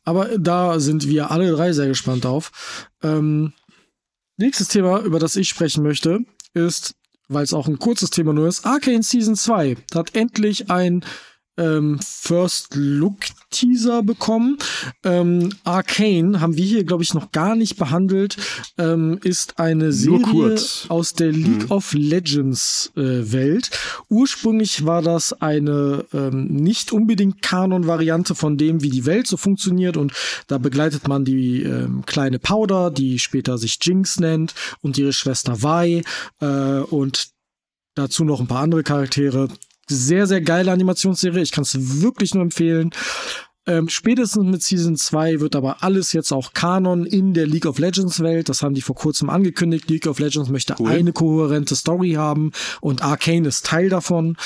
[SPEAKER 1] Aber da sind wir alle drei sehr gespannt drauf. Ähm, nächstes Thema, über das ich sprechen möchte, ist, weil es auch ein kurzes Thema nur ist, Arcane Season 2 hat endlich ein ähm, First Look Teaser bekommen. Ähm, Arcane haben wir hier, glaube ich, noch gar nicht behandelt. Ähm, ist eine Serie aus der League of Legends äh, Welt. Ursprünglich war das eine ähm, nicht unbedingt Kanon-Variante von dem, wie die Welt so funktioniert. Und da begleitet man die ähm, kleine Powder, die später sich Jinx nennt, und ihre Schwester Vi äh, und dazu noch ein paar andere Charaktere sehr, sehr geile Animationsserie. Ich kann es wirklich nur empfehlen. Ähm, spätestens mit Season 2 wird aber alles jetzt auch Kanon in der League of Legends Welt. Das haben die vor kurzem angekündigt. League of Legends möchte
[SPEAKER 3] Cool.
[SPEAKER 1] eine kohärente Story haben und Arcane ist Teil davon.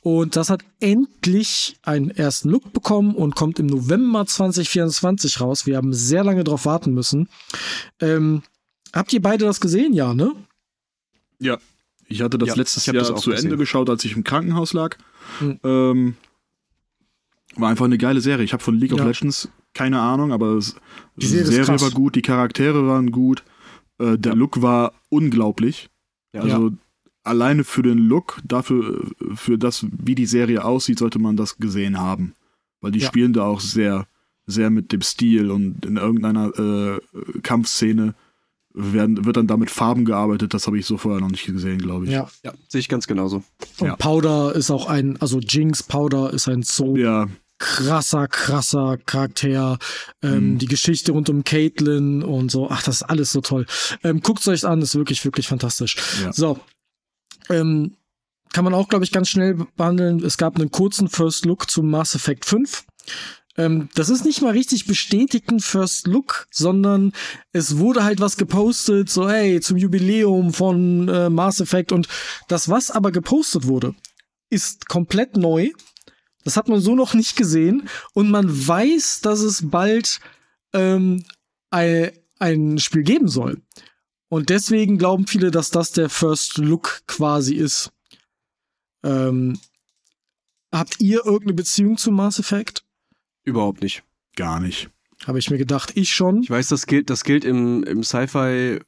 [SPEAKER 1] Und das hat endlich einen ersten Look bekommen und kommt im November 2024 raus. Wir haben sehr lange drauf warten müssen. Ähm, habt ihr beide das gesehen? Ja, ne?
[SPEAKER 2] Ja. Ich hatte das
[SPEAKER 3] Ja,
[SPEAKER 2] letztes Jahr
[SPEAKER 3] das auch
[SPEAKER 2] zu
[SPEAKER 3] gesehen.
[SPEAKER 2] Ende geschaut, als ich im Krankenhaus lag.
[SPEAKER 1] Hm.
[SPEAKER 2] Ähm, war einfach eine geile Serie. Ich habe von League of
[SPEAKER 1] Ja.
[SPEAKER 2] Legends keine Ahnung, aber es,
[SPEAKER 1] Die Serie
[SPEAKER 2] Serie war gut, die Charaktere waren gut, äh, der Look war unglaublich.
[SPEAKER 3] Ja.
[SPEAKER 2] Also alleine für den Look, dafür, für das, wie die Serie aussieht, sollte man das gesehen haben. Weil die spielen da auch sehr, sehr mit dem Stil und in irgendeiner äh, Kampfszene werden, wird dann da mit Farben gearbeitet. Das habe ich so vorher noch nicht gesehen, glaube ich.
[SPEAKER 1] Ja.
[SPEAKER 3] Ja, sehe ich ganz genauso.
[SPEAKER 1] Und
[SPEAKER 2] Ja.
[SPEAKER 1] Powder ist auch ein, also Jinx Powder ist ein so
[SPEAKER 2] Ja,
[SPEAKER 1] krasser, krasser Charakter. Ähm,
[SPEAKER 2] Mhm.
[SPEAKER 1] Die Geschichte rund um Caitlyn und so. Ach, das ist alles so toll. Ähm, Guckt euch an, ist wirklich, wirklich fantastisch.
[SPEAKER 2] Ja.
[SPEAKER 1] So. Ähm, kann man auch, glaube ich, ganz schnell behandeln. Es gab einen kurzen First Look zu Mass Effect 5. Ähm, das ist nicht mal richtig bestätigt ein First Look, sondern es wurde halt was gepostet, so hey, zum Jubiläum von äh, Mass Effect und das, was aber gepostet wurde, ist komplett neu. Das hat man so noch nicht gesehen und man weiß, dass es bald ähm, ein, ein Spiel geben soll. Und deswegen glauben viele, dass das der First Look quasi ist. Ähm, habt ihr irgendeine Beziehung zu Mass Effect?
[SPEAKER 3] Überhaupt nicht.
[SPEAKER 2] gar nicht.
[SPEAKER 1] Habe ich mir gedacht, ich schon.
[SPEAKER 3] Ich weiß, das gilt, das gilt im, im Sci-Fi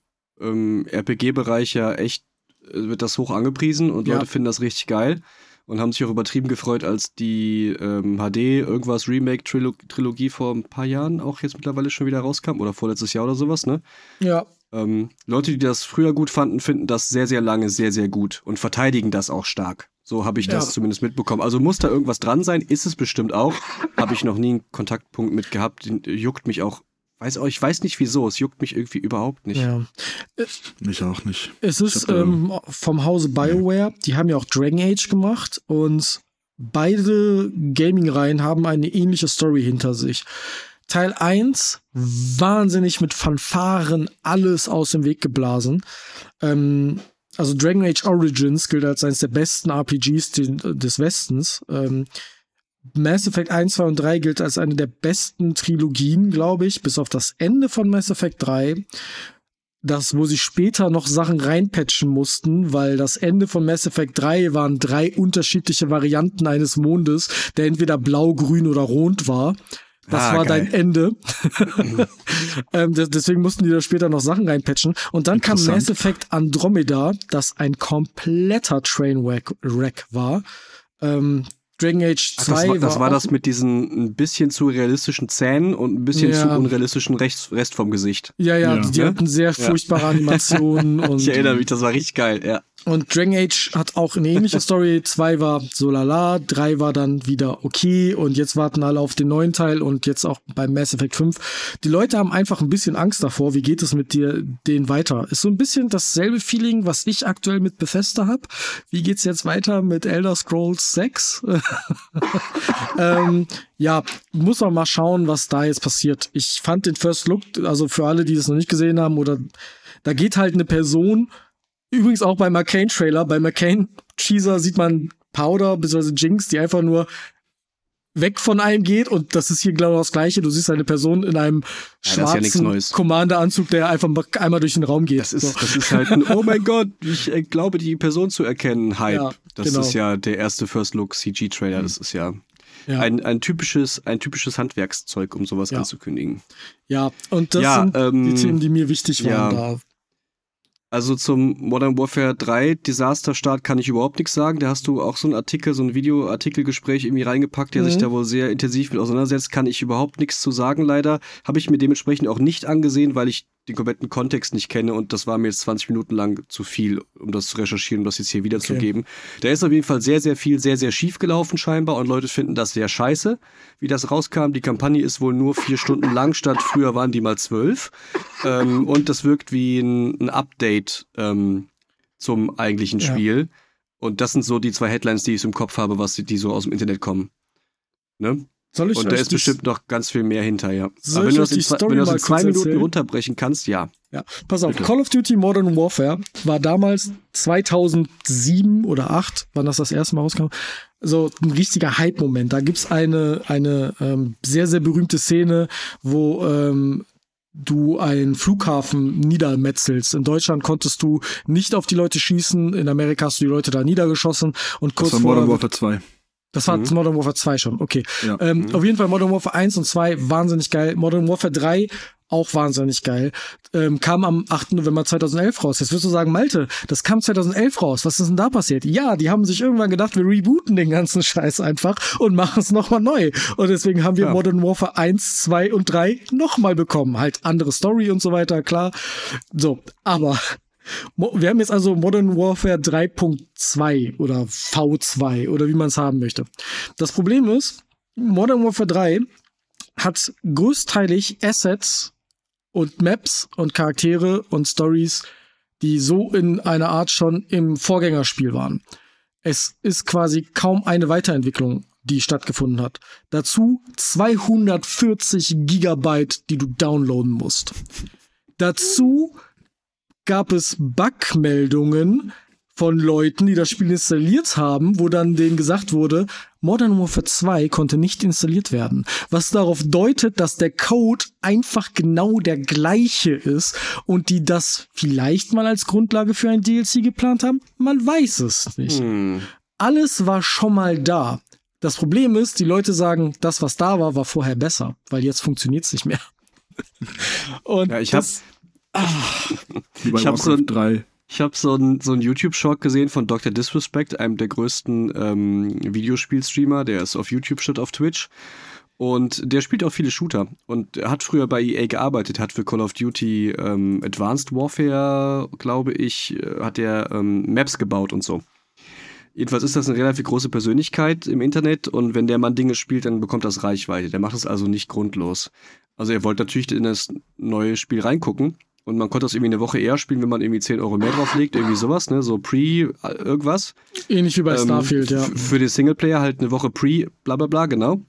[SPEAKER 3] ähm, ja echt, äh, wird das hoch angepriesen und
[SPEAKER 1] Ja.
[SPEAKER 3] Leute finden das richtig geil und haben sich auch übertrieben gefreut, als die ähm, HD irgendwas Remake-Trilogie vor ein paar Jahren auch jetzt mittlerweile schon wieder rauskam oder vorletztes Jahr oder sowas, ne?
[SPEAKER 1] Ja.
[SPEAKER 3] Ähm, Leute, die das früher gut fanden, finden das sehr, sehr lange sehr, sehr gut und verteidigen das auch stark. So habe ich
[SPEAKER 1] Ja.
[SPEAKER 3] das zumindest mitbekommen. Also muss da irgendwas dran sein, ist es bestimmt auch. Habe ich noch nie einen Kontaktpunkt mit gehabt. Den, äh, juckt mich auch. Weiß auch, ich weiß nicht wieso. Es juckt mich irgendwie überhaupt nicht.
[SPEAKER 1] ja.
[SPEAKER 2] Mich auch nicht.
[SPEAKER 1] Es ist
[SPEAKER 2] hab
[SPEAKER 1] ähm, vom Hause BioWare. Die haben ja auch Dragon Age gemacht und beide Gaming-Reihen haben eine ähnliche Story hinter sich. Teil 1, wahnsinnig mit Fanfaren alles aus dem Weg geblasen. Ähm, also Dragon Age Origins gilt als eines der besten RPGs des Westens. Ähm, Mass Effect 1, 2 und 3 gilt als eine der besten Trilogien, glaube ich, bis auf das Ende von Mass Effect 3 das, wo sie später noch Sachen reinpatchen mussten, weil das Ende von Mass Effect 3 waren drei unterschiedliche Varianten eines Mondes, der entweder blau, grün oder rot war. Das
[SPEAKER 3] Ah,
[SPEAKER 1] war
[SPEAKER 3] geil.
[SPEAKER 1] dein Ende. ähm, des- deswegen mussten die da später noch Sachen reinpatchen. Und dann kam. Mass Effect Andromeda, das ein kompletter Trainwreck Wreck war. Ähm, Dragon Age 2
[SPEAKER 3] Ach, das war, das, war
[SPEAKER 1] auch-
[SPEAKER 3] das mit diesen ein bisschen zu realistischen Zähnen und ein bisschen
[SPEAKER 1] Ja.
[SPEAKER 3] zu unrealistischen Rest, Rest vom Gesicht.
[SPEAKER 1] Ja, ja,
[SPEAKER 2] Ja.
[SPEAKER 1] die, die
[SPEAKER 3] Ja?
[SPEAKER 1] hatten sehr furchtbare Animationen und
[SPEAKER 3] Ich erinnere mich, das war richtig geil, ja.
[SPEAKER 1] Und Dragon Age hat auch eine ähnliche Story. Zwei war so lala, drei war dann wieder okay und jetzt warten alle auf den neuen Teil und jetzt auch beim Mass Effect 5. Die Leute haben einfach ein bisschen Angst davor, wie geht es mit dir denen weiter. Ist so ein bisschen dasselbe Feeling, was ich aktuell mit Bethesda habe. Wie geht's jetzt weiter mit Elder Scrolls 6? ähm, ja, muss man mal schauen, was da jetzt passiert. Ich fand den First Look, also für alle, die das noch nicht gesehen haben, oder da geht halt eine Person Übrigens auch beim McCain-Trailer. Bei McCain-Cheeser sieht man Powder bzw. Jinx, die einfach nur weg von einem geht und das ist hier genau das gleiche. Du siehst eine Person in einem ja, schwarzen ja Commander-Anzug, der einfach einmal durch den Raum geht.
[SPEAKER 3] Das ist, so. das ist halt ein Oh mein Gott, ich äh, glaube, die Person zu erkennen, Hype. Ja, das genau. ist ja der erste First Look CG-Trailer. Das ist ja, ja, Ein, ein, typisches, ein typisches Handwerkszeug, um sowas anzukündigen.
[SPEAKER 1] Ja, und das sind ähm, die Themen, die mir wichtig waren da.
[SPEAKER 3] Also zum Modern Warfare 3 Disaster Start kann ich überhaupt nichts sagen. Da hast du auch so einen Artikel, so ein Videoartikelgespräch irgendwie reingepackt, der mhm. sich da wohl sehr intensiv mit auseinandersetzt. Kann ich überhaupt nichts zu sagen, leider. Habe ich mir dementsprechend auch nicht angesehen, weil ich den kompletten Kontext nicht kenne und das war mir jetzt 20 Minuten lang zu viel, um das zu recherchieren, um das jetzt hier wiederzugeben. Okay. Da ist auf jeden Fall sehr, sehr viel, sehr, sehr schief gelaufen scheinbar und Leute finden das sehr scheiße, wie das rauskam. Die Kampagne ist wohl nur vier Stunden lang, statt früher waren die mal zwölf. Ähm, und das wirkt wie ein, ein Update ähm, zum eigentlichen Spiel. Ja. Und das sind so die zwei Headlines, die ich im Kopf habe, was die so aus dem Internet kommen. Ne? Soll ich Und da ist bestimmt noch ganz viel mehr hinter, ja. Aber wenn du das in, zwei, wenn du das in zwei Minuten erzählen? runterbrechen kannst, ja.
[SPEAKER 1] Ja, pass auf, Bitte. Call of Duty Modern Warfare war damals 2007 oder 2008, wann das das erste Mal rauskam, so ein richtiger Hype-Moment. Da gibt's eine, eine ähm, sehr, sehr berühmte Szene, wo ähm, du einen Flughafen niedermetzelst. In Deutschland konntest du nicht auf die Leute schießen, in Amerika hast du die Leute da niedergeschossen und kurz
[SPEAKER 2] das war Modern Warfare 2.
[SPEAKER 1] Das war mhm. Modern Warfare 2 schon, okay. Ja. Ähm, mhm. Auf jeden Fall Modern Warfare 1 und 2 wahnsinnig geil. Modern Warfare 3 auch wahnsinnig geil. Ähm, kam am 8. November 2011 raus. Jetzt wirst du sagen, Malte, das kam 2011 raus. Was ist denn da passiert? Ja, die haben sich irgendwann gedacht, wir rebooten den ganzen Scheiß einfach und machen es nochmal neu. Und deswegen haben wir ja. Modern Warfare 1, 2 und 3 nochmal bekommen. Halt andere Story und so weiter, klar. So, aber wir haben jetzt also Modern Warfare 3.2 oder V2 oder wie man es haben möchte. Das Problem ist, Modern Warfare 3 hat größteilig Assets und Maps und Charaktere und Stories, die so in einer Art schon im Vorgängerspiel waren. Es ist quasi kaum eine Weiterentwicklung, die stattgefunden hat. Dazu 240 Gigabyte, die du downloaden musst. Dazu gab es Bugmeldungen von Leuten, die das Spiel installiert haben, wo dann denen gesagt wurde, Modern Warfare 2 konnte nicht installiert werden. Was darauf deutet, dass der Code einfach genau der gleiche ist und die das vielleicht mal als Grundlage für ein DLC geplant haben. Man weiß es nicht. Hm. Alles war schon mal da. Das Problem ist, die Leute sagen, das, was da war, war vorher besser, weil jetzt funktioniert es nicht mehr.
[SPEAKER 3] und ja, ich habe
[SPEAKER 2] Ach, ich habe so, ein,
[SPEAKER 3] ich hab so einen so ein YouTube-Short gesehen von Dr. Disrespect, einem der größten ähm, Videospielstreamer. Der ist auf YouTube statt auf Twitch. Und der spielt auch viele Shooter. Und er hat früher bei EA gearbeitet, hat für Call of Duty ähm, Advanced Warfare, glaube ich, äh, hat er ähm, Maps gebaut und so. Jedenfalls ist das eine relativ große Persönlichkeit im Internet und wenn der Mann Dinge spielt, dann bekommt das Reichweite. Der macht es also nicht grundlos. Also er wollte natürlich in das neue Spiel reingucken und man konnte das irgendwie eine Woche eher spielen, wenn man irgendwie 10 Euro mehr drauflegt, irgendwie sowas, ne? So Pre äh, irgendwas.
[SPEAKER 1] Ähnlich wie bei ähm, Starfield, ja.
[SPEAKER 3] Für den Singleplayer halt eine Woche Pre, bla bla bla, genau.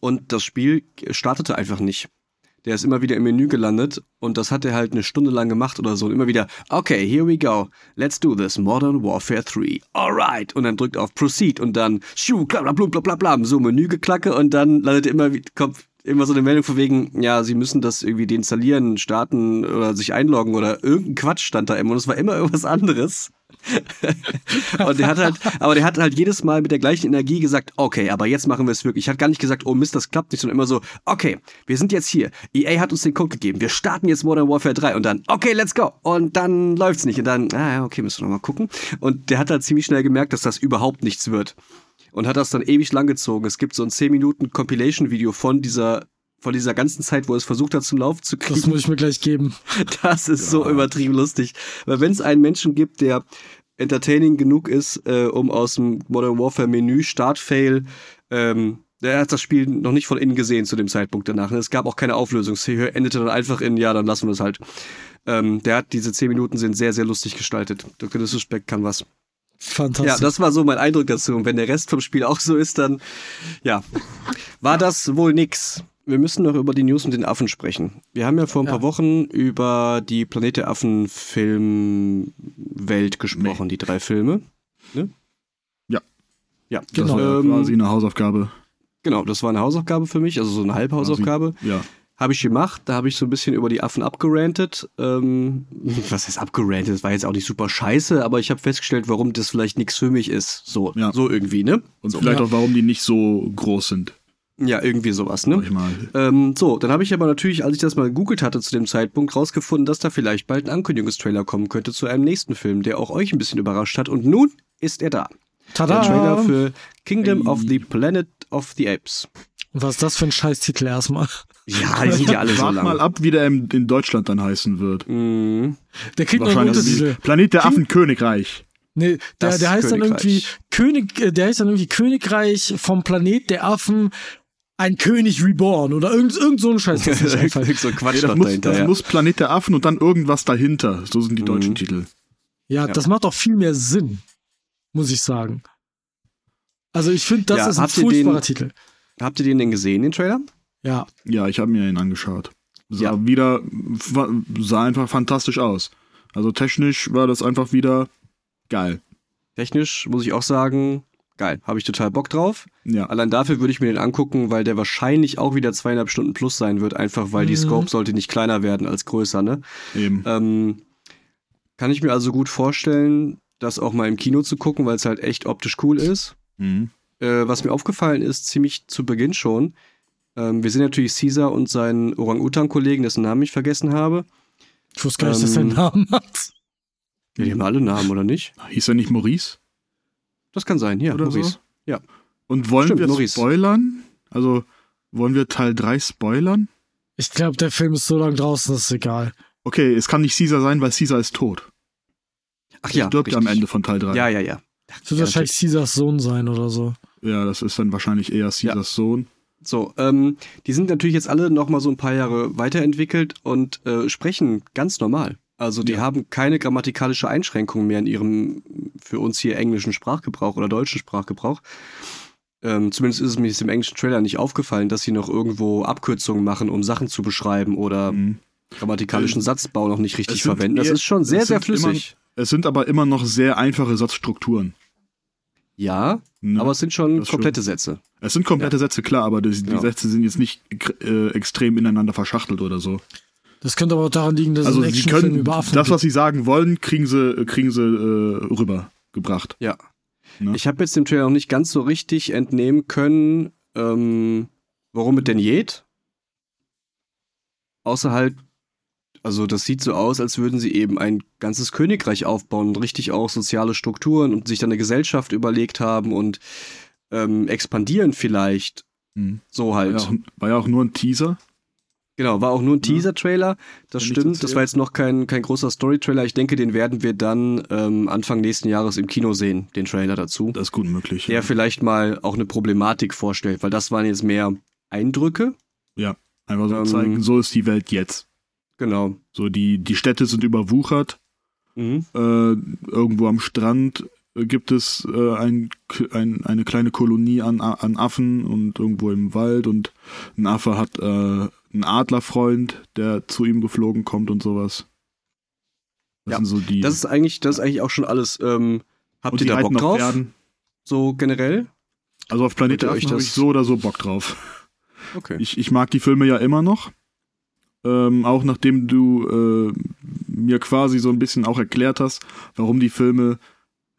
[SPEAKER 3] Und das Spiel startete einfach nicht. Der ist immer wieder im Menü gelandet und das hat er halt eine Stunde lang gemacht oder so. Und immer wieder, okay, here we go. Let's do this. Modern Warfare 3. Alright. Und dann drückt auf Proceed und dann, schuh, bla bla bla bla bla, so Menü geklacke und dann landet er immer, kommt immer so eine Meldung von wegen, ja, sie müssen das irgendwie deinstallieren, starten oder sich einloggen oder irgendein Quatsch stand da immer und es war immer irgendwas anderes. und der hat halt, aber der hat halt jedes Mal mit der gleichen Energie gesagt, okay, aber jetzt machen wir es wirklich. Ich hat gar nicht gesagt, oh Mist, das klappt nicht, sondern immer so, okay, wir sind jetzt hier. EA hat uns den Code gegeben. Wir starten jetzt Modern Warfare 3 und dann, okay, let's go. Und dann läuft's nicht. Und dann, ah, okay, müssen wir nochmal gucken. Und der hat halt ziemlich schnell gemerkt, dass das überhaupt nichts wird und hat das dann ewig lang gezogen. Es gibt so ein 10 Minuten Compilation-Video von dieser von dieser ganzen Zeit, wo es versucht hat, zum Lauf zu kriegen.
[SPEAKER 1] Das muss ich mir gleich geben.
[SPEAKER 3] Das ist ja. so übertrieben lustig. Weil wenn es einen Menschen gibt, der entertaining genug ist, äh, um aus dem Modern Warfare Menü Startfail ähm, er hat das Spiel noch nicht von innen gesehen zu dem Zeitpunkt danach. Es gab auch keine Auflösungshöhe, endete dann einfach in, ja, dann lassen wir es halt. Ähm, der hat diese zehn Minuten sind sehr, sehr lustig gestaltet. Dr. Disrespect kann was.
[SPEAKER 1] Fantastisch.
[SPEAKER 3] Ja, das war so mein Eindruck dazu. Und wenn der Rest vom Spiel auch so ist, dann, ja, war das wohl nix. Wir müssen noch über die News mit den Affen sprechen. Wir haben ja vor ein ja. paar Wochen über die Planet der Affen Filmwelt gesprochen, nee. die drei Filme. Ne?
[SPEAKER 2] Ja.
[SPEAKER 3] Ja,
[SPEAKER 2] genau. Das war ähm, quasi eine Hausaufgabe.
[SPEAKER 3] Genau, das war eine Hausaufgabe für mich, also so eine Halbhausaufgabe.
[SPEAKER 2] Ja.
[SPEAKER 3] Habe ich gemacht, da habe ich so ein bisschen über die Affen abgerantet. Ähm, was heißt abgerantet? Das war jetzt auch nicht super scheiße, aber ich habe festgestellt, warum das vielleicht nichts für mich ist. So, ja. so irgendwie, ne?
[SPEAKER 2] Und
[SPEAKER 3] so,
[SPEAKER 2] vielleicht ja. auch, warum die nicht so groß sind.
[SPEAKER 3] Ja, irgendwie sowas, ne? Ähm, so, dann habe ich aber natürlich, als ich das mal gegoogelt hatte zu dem Zeitpunkt, rausgefunden, dass da vielleicht bald ein Ankündigungstrailer kommen könnte zu einem nächsten Film, der auch euch ein bisschen überrascht hat. Und nun ist er da.
[SPEAKER 1] Tada!
[SPEAKER 3] Der Trailer für Kingdom hey. of the Planet of the Apes.
[SPEAKER 1] Und was ist das für ein Scheißtitel erstmal?
[SPEAKER 3] Ja, die sind ja alle so lang.
[SPEAKER 2] mal ab, wie der in, in Deutschland dann heißen wird.
[SPEAKER 3] Mhm.
[SPEAKER 1] Der kriegt noch einen Untertitel.
[SPEAKER 2] Planet der Affen Königreich.
[SPEAKER 1] Nee, der, der heißt dann irgendwie König, äh, der heißt dann irgendwie Königreich vom Planet der Affen ein König Reborn oder irgend, irgend so ein Scheiß. Das,
[SPEAKER 3] irgend so Quatsch
[SPEAKER 2] das, muss, dahinter, das ja. muss Planet der Affen und dann irgendwas dahinter. So sind die mhm. deutschen Titel.
[SPEAKER 1] Ja, ja, das macht doch viel mehr Sinn, muss ich sagen. Also ich finde, das ja, ist ein furchtbarer den, Titel.
[SPEAKER 3] Habt ihr den denn gesehen, den Trailer?
[SPEAKER 1] Ja.
[SPEAKER 2] Ja, ich habe mir ihn angeschaut. Sah ja. wieder, sah einfach fantastisch aus. Also technisch war das einfach wieder geil.
[SPEAKER 3] Technisch muss ich auch sagen, geil. Habe ich total Bock drauf.
[SPEAKER 2] Ja.
[SPEAKER 3] Allein dafür würde ich mir den angucken, weil der wahrscheinlich auch wieder zweieinhalb Stunden plus sein wird, einfach weil mhm. die Scope sollte nicht kleiner werden als größer, ne?
[SPEAKER 2] Eben.
[SPEAKER 3] Ähm, kann ich mir also gut vorstellen, das auch mal im Kino zu gucken, weil es halt echt optisch cool ist.
[SPEAKER 2] Mhm.
[SPEAKER 3] Äh, was mir aufgefallen ist, ziemlich zu Beginn schon, ähm, wir sehen natürlich Caesar und seinen Orang-Utan-Kollegen, dessen Namen ich vergessen habe.
[SPEAKER 1] Ich wusste gar nicht, ähm, dass er einen Namen hat.
[SPEAKER 3] Ja, die haben alle Namen, oder nicht?
[SPEAKER 2] Hieß er nicht Maurice?
[SPEAKER 3] Das kann sein, ja,
[SPEAKER 2] oder
[SPEAKER 3] Maurice.
[SPEAKER 2] So?
[SPEAKER 3] Ja.
[SPEAKER 2] Und wollen Stimmt, wir Maurice. spoilern? Also, wollen wir Teil 3 spoilern?
[SPEAKER 1] Ich glaube, der Film ist so lang draußen, das ist egal.
[SPEAKER 2] Okay, es kann nicht Caesar sein, weil Caesar ist tot.
[SPEAKER 3] Ach ja.
[SPEAKER 2] Er stirbt ja am Ende von Teil 3.
[SPEAKER 3] Ja, ja, ja.
[SPEAKER 1] Das wird ja, wahrscheinlich Caesars Sohn sein oder so.
[SPEAKER 2] Ja, das ist dann wahrscheinlich eher Caesars ja. Sohn.
[SPEAKER 3] So, ähm, die sind natürlich jetzt alle noch mal so ein paar Jahre weiterentwickelt und äh, sprechen ganz normal. Also die ja. haben keine grammatikalische Einschränkung mehr in ihrem für uns hier englischen Sprachgebrauch oder deutschen Sprachgebrauch. Ähm, zumindest ist es mir im englischen Trailer nicht aufgefallen, dass sie noch irgendwo Abkürzungen machen, um Sachen zu beschreiben oder mhm. grammatikalischen Satzbau noch nicht richtig verwenden. Das ist schon sehr, sehr flüssig.
[SPEAKER 2] Immer, es sind aber immer noch sehr einfache Satzstrukturen.
[SPEAKER 3] Ja, ne? aber es sind schon komplette schon. Sätze.
[SPEAKER 2] Es sind komplette ja. Sätze, klar, aber die, die ja. Sätze sind jetzt nicht äh, extrem ineinander verschachtelt oder so.
[SPEAKER 1] Das könnte aber auch daran liegen, dass
[SPEAKER 2] also
[SPEAKER 1] es ein
[SPEAKER 2] sie können, über Affen Das, was sie sagen wollen, kriegen sie, kriegen sie äh, rübergebracht.
[SPEAKER 3] Ja. Ne? Ich habe jetzt dem Trailer noch nicht ganz so richtig entnehmen können, ähm, warum es denn geht. Außer halt, also das sieht so aus, als würden sie eben ein ganzes Königreich aufbauen und richtig auch soziale Strukturen und sich dann eine Gesellschaft überlegt haben und ähm, expandieren vielleicht. Hm. So halt.
[SPEAKER 2] War ja, auch, war ja auch nur ein Teaser.
[SPEAKER 3] Genau, war auch nur ein Teaser-Trailer. Das ja, stimmt. Das war jetzt noch kein, kein großer Story-Trailer. Ich denke, den werden wir dann ähm, Anfang nächsten Jahres im Kino sehen, den Trailer dazu.
[SPEAKER 2] Das ist gut möglich.
[SPEAKER 3] Der ja. vielleicht mal auch eine Problematik vorstellt, weil das waren jetzt mehr Eindrücke.
[SPEAKER 2] Ja, einfach so ähm, zeigen, so ist die Welt jetzt.
[SPEAKER 3] Genau.
[SPEAKER 2] So, die, die Städte sind überwuchert.
[SPEAKER 3] Mhm.
[SPEAKER 2] Äh, irgendwo am Strand gibt es äh, ein, ein, eine kleine Kolonie an, an Affen und irgendwo im Wald und ein Affe hat äh, einen Adlerfreund, der zu ihm geflogen kommt und sowas.
[SPEAKER 3] Das ja, sind so die. Das ist eigentlich, das ist eigentlich auch schon alles. Ähm, habt ihr da Bock drauf? Pferden. So generell?
[SPEAKER 2] Also auf Planet Affen habe ich so oder so Bock drauf.
[SPEAKER 3] Okay.
[SPEAKER 2] Ich, ich mag die Filme ja immer noch. Ähm, auch nachdem du äh, mir quasi so ein bisschen auch erklärt hast, warum die Filme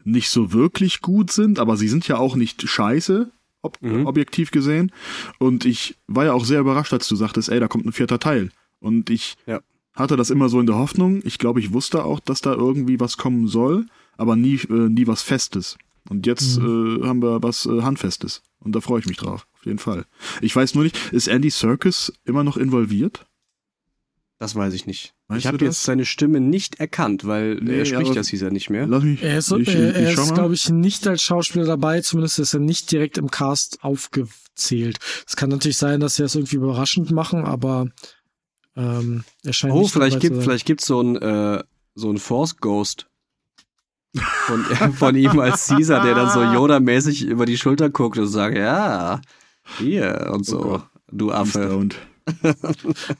[SPEAKER 2] nicht so wirklich gut sind, aber sie sind ja auch nicht scheiße ob, mhm. objektiv gesehen. Und ich war ja auch sehr überrascht, als du sagtest, ey, da kommt ein vierter Teil. Und ich
[SPEAKER 3] ja.
[SPEAKER 2] hatte das immer so in der Hoffnung. Ich glaube, ich wusste auch, dass da irgendwie was kommen soll, aber nie, äh, nie was Festes. Und jetzt mhm. äh, haben wir was äh, Handfestes. Und da freue ich mich drauf, auf jeden Fall. Ich weiß nur nicht, ist Andy Serkis immer noch involviert?
[SPEAKER 3] Das weiß ich nicht.
[SPEAKER 2] Weißt
[SPEAKER 3] ich habe jetzt seine Stimme nicht erkannt, weil
[SPEAKER 2] Nee,
[SPEAKER 3] er spricht das hieß er nicht mehr.
[SPEAKER 2] Lass mich.
[SPEAKER 1] Er ist,
[SPEAKER 2] ich,
[SPEAKER 1] er ist glaube ich, nicht als Schauspieler dabei, zumindest ist er nicht direkt im Cast aufgezählt. Es kann natürlich sein, dass sie das irgendwie überraschend machen, aber ähm, er scheint
[SPEAKER 3] Oh,
[SPEAKER 1] nicht
[SPEAKER 3] vielleicht
[SPEAKER 1] dabei
[SPEAKER 3] gibt
[SPEAKER 1] zu sein.
[SPEAKER 3] vielleicht gibt's so ein äh, so ein Force Ghost von, von ihm als Caesar, der dann so Yoda-mäßig über die Schulter guckt und sagt, ja, hier und so,
[SPEAKER 2] Gott.
[SPEAKER 3] du Affe.
[SPEAKER 2] Und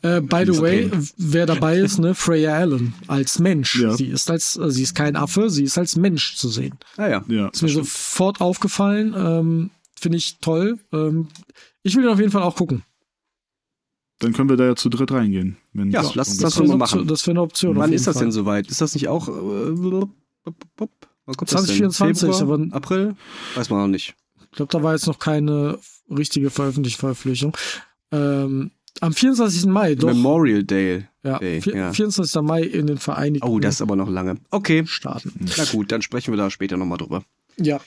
[SPEAKER 1] Äh, by the way, wer dabei ist, ne, Freya Allen als Mensch.
[SPEAKER 2] Ja.
[SPEAKER 1] Sie ist als, äh, sie ist kein Affe, sie ist als Mensch zu sehen.
[SPEAKER 3] Ah ja.
[SPEAKER 2] ja.
[SPEAKER 1] Ist mir sofort aufgefallen, ähm, finde ich toll. Ähm, ich will den auf jeden Fall auch gucken.
[SPEAKER 2] Dann können wir da ja zu dritt reingehen. Wenn
[SPEAKER 3] Ja, lass uns das
[SPEAKER 1] eine
[SPEAKER 3] machen.
[SPEAKER 1] Option- Das wäre eine Option.
[SPEAKER 3] Wann ist das
[SPEAKER 1] Fall.
[SPEAKER 3] denn soweit? Ist das nicht auch äh, blub, blub, blub, wann kommt das denn?
[SPEAKER 1] 2024,
[SPEAKER 3] Februar?
[SPEAKER 1] aber-
[SPEAKER 3] April? Weiß man noch nicht.
[SPEAKER 1] Ich glaube, da war jetzt noch keine richtige Veröffentlich Veröffentlichung. Ähm, am 24. Mai, doch.
[SPEAKER 3] Memorial Day.
[SPEAKER 1] ja,
[SPEAKER 3] Day,
[SPEAKER 1] vier-
[SPEAKER 3] ja.
[SPEAKER 1] 24. Mai in den Vereinigten
[SPEAKER 3] Oh, das ist aber noch lange. Okay.
[SPEAKER 1] Staaten.
[SPEAKER 3] Na gut, dann sprechen wir da später nochmal drüber.
[SPEAKER 1] Ja,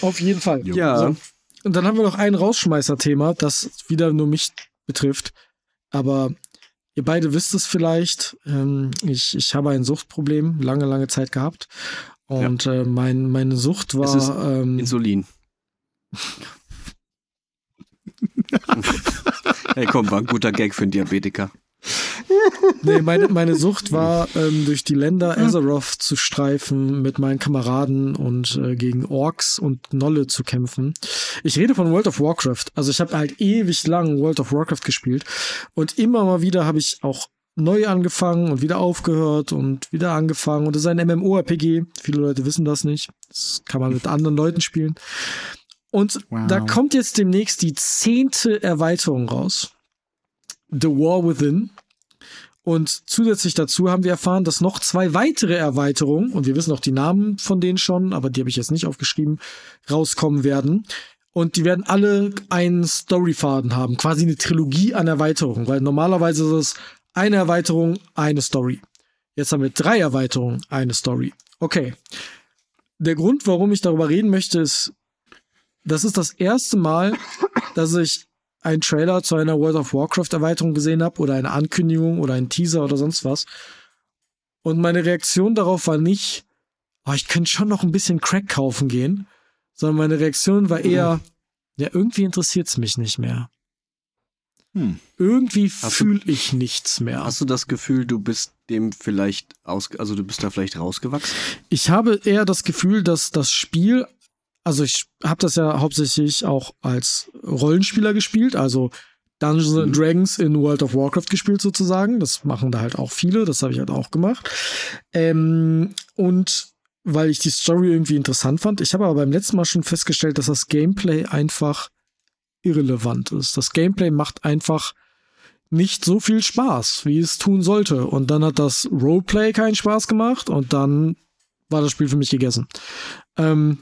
[SPEAKER 1] auf jeden Fall.
[SPEAKER 3] Ja.
[SPEAKER 1] So. Und dann haben wir noch ein Rausschmeißer-Thema, das wieder nur mich betrifft. Aber ihr beide wisst es vielleicht. Ähm, ich, ich habe ein Suchtproblem, lange, lange Zeit gehabt. Und äh, mein, meine Sucht
[SPEAKER 3] Es ist
[SPEAKER 1] war. Ähm,
[SPEAKER 3] Insulin. hey, komm, war ein guter Gag für einen Diabetiker.
[SPEAKER 1] Nee, meine, meine Sucht war, ähm, durch die Länder Azeroth zu streifen, mit meinen Kameraden und äh, gegen Orks und Nolle zu kämpfen. Ich rede von World of Warcraft. Also ich habe halt ewig lang World of Warcraft gespielt und immer mal wieder habe ich auch neu angefangen und wieder aufgehört und wieder angefangen. Und es ist ein MMORPG. Viele Leute wissen das nicht. Das kann man mit anderen Leuten spielen. Und
[SPEAKER 2] Wow.
[SPEAKER 1] da kommt jetzt demnächst die zehnte Erweiterung raus. The War Within. Und zusätzlich dazu haben wir erfahren, dass noch zwei weitere Erweiterungen, und wir wissen auch die Namen von denen schon, aber die habe ich jetzt nicht aufgeschrieben, rauskommen werden. Und die werden alle einen Storyfaden haben, quasi eine Trilogie an Erweiterungen, weil normalerweise ist es eine Erweiterung, eine Story. Jetzt haben wir drei Erweiterungen, eine Story. Okay. Der Grund, warum ich darüber reden möchte, ist, das ist das erste Mal, dass ich einen Trailer zu einer World of Warcraft Erweiterung gesehen habe oder eine Ankündigung oder einen Teaser oder sonst was. Und meine Reaktion darauf war nicht, oh, ich könnte schon noch ein bisschen Crack kaufen gehen, sondern meine Reaktion war eher, ja, irgendwie interessiert's mich nicht mehr.
[SPEAKER 2] Hm.
[SPEAKER 1] Irgendwie fühle ich nichts mehr.
[SPEAKER 3] Hast du das Gefühl, du bist dem vielleicht aus, also du bist da vielleicht rausgewachsen?
[SPEAKER 1] Ich habe eher das Gefühl, dass das Spiel, also ich habe das ja hauptsächlich auch als Rollenspieler gespielt, also Dungeons and Dragons in World of Warcraft gespielt sozusagen. Das machen da halt auch viele, das habe ich halt auch gemacht. Ähm, und weil ich die Story irgendwie interessant fand. Ich habe aber beim letzten Mal schon festgestellt, dass das Gameplay einfach irrelevant ist. Das Gameplay macht einfach nicht so viel Spaß, wie es tun sollte. Und dann hat das Roleplay keinen Spaß gemacht und dann war das Spiel für mich gegessen. Ähm,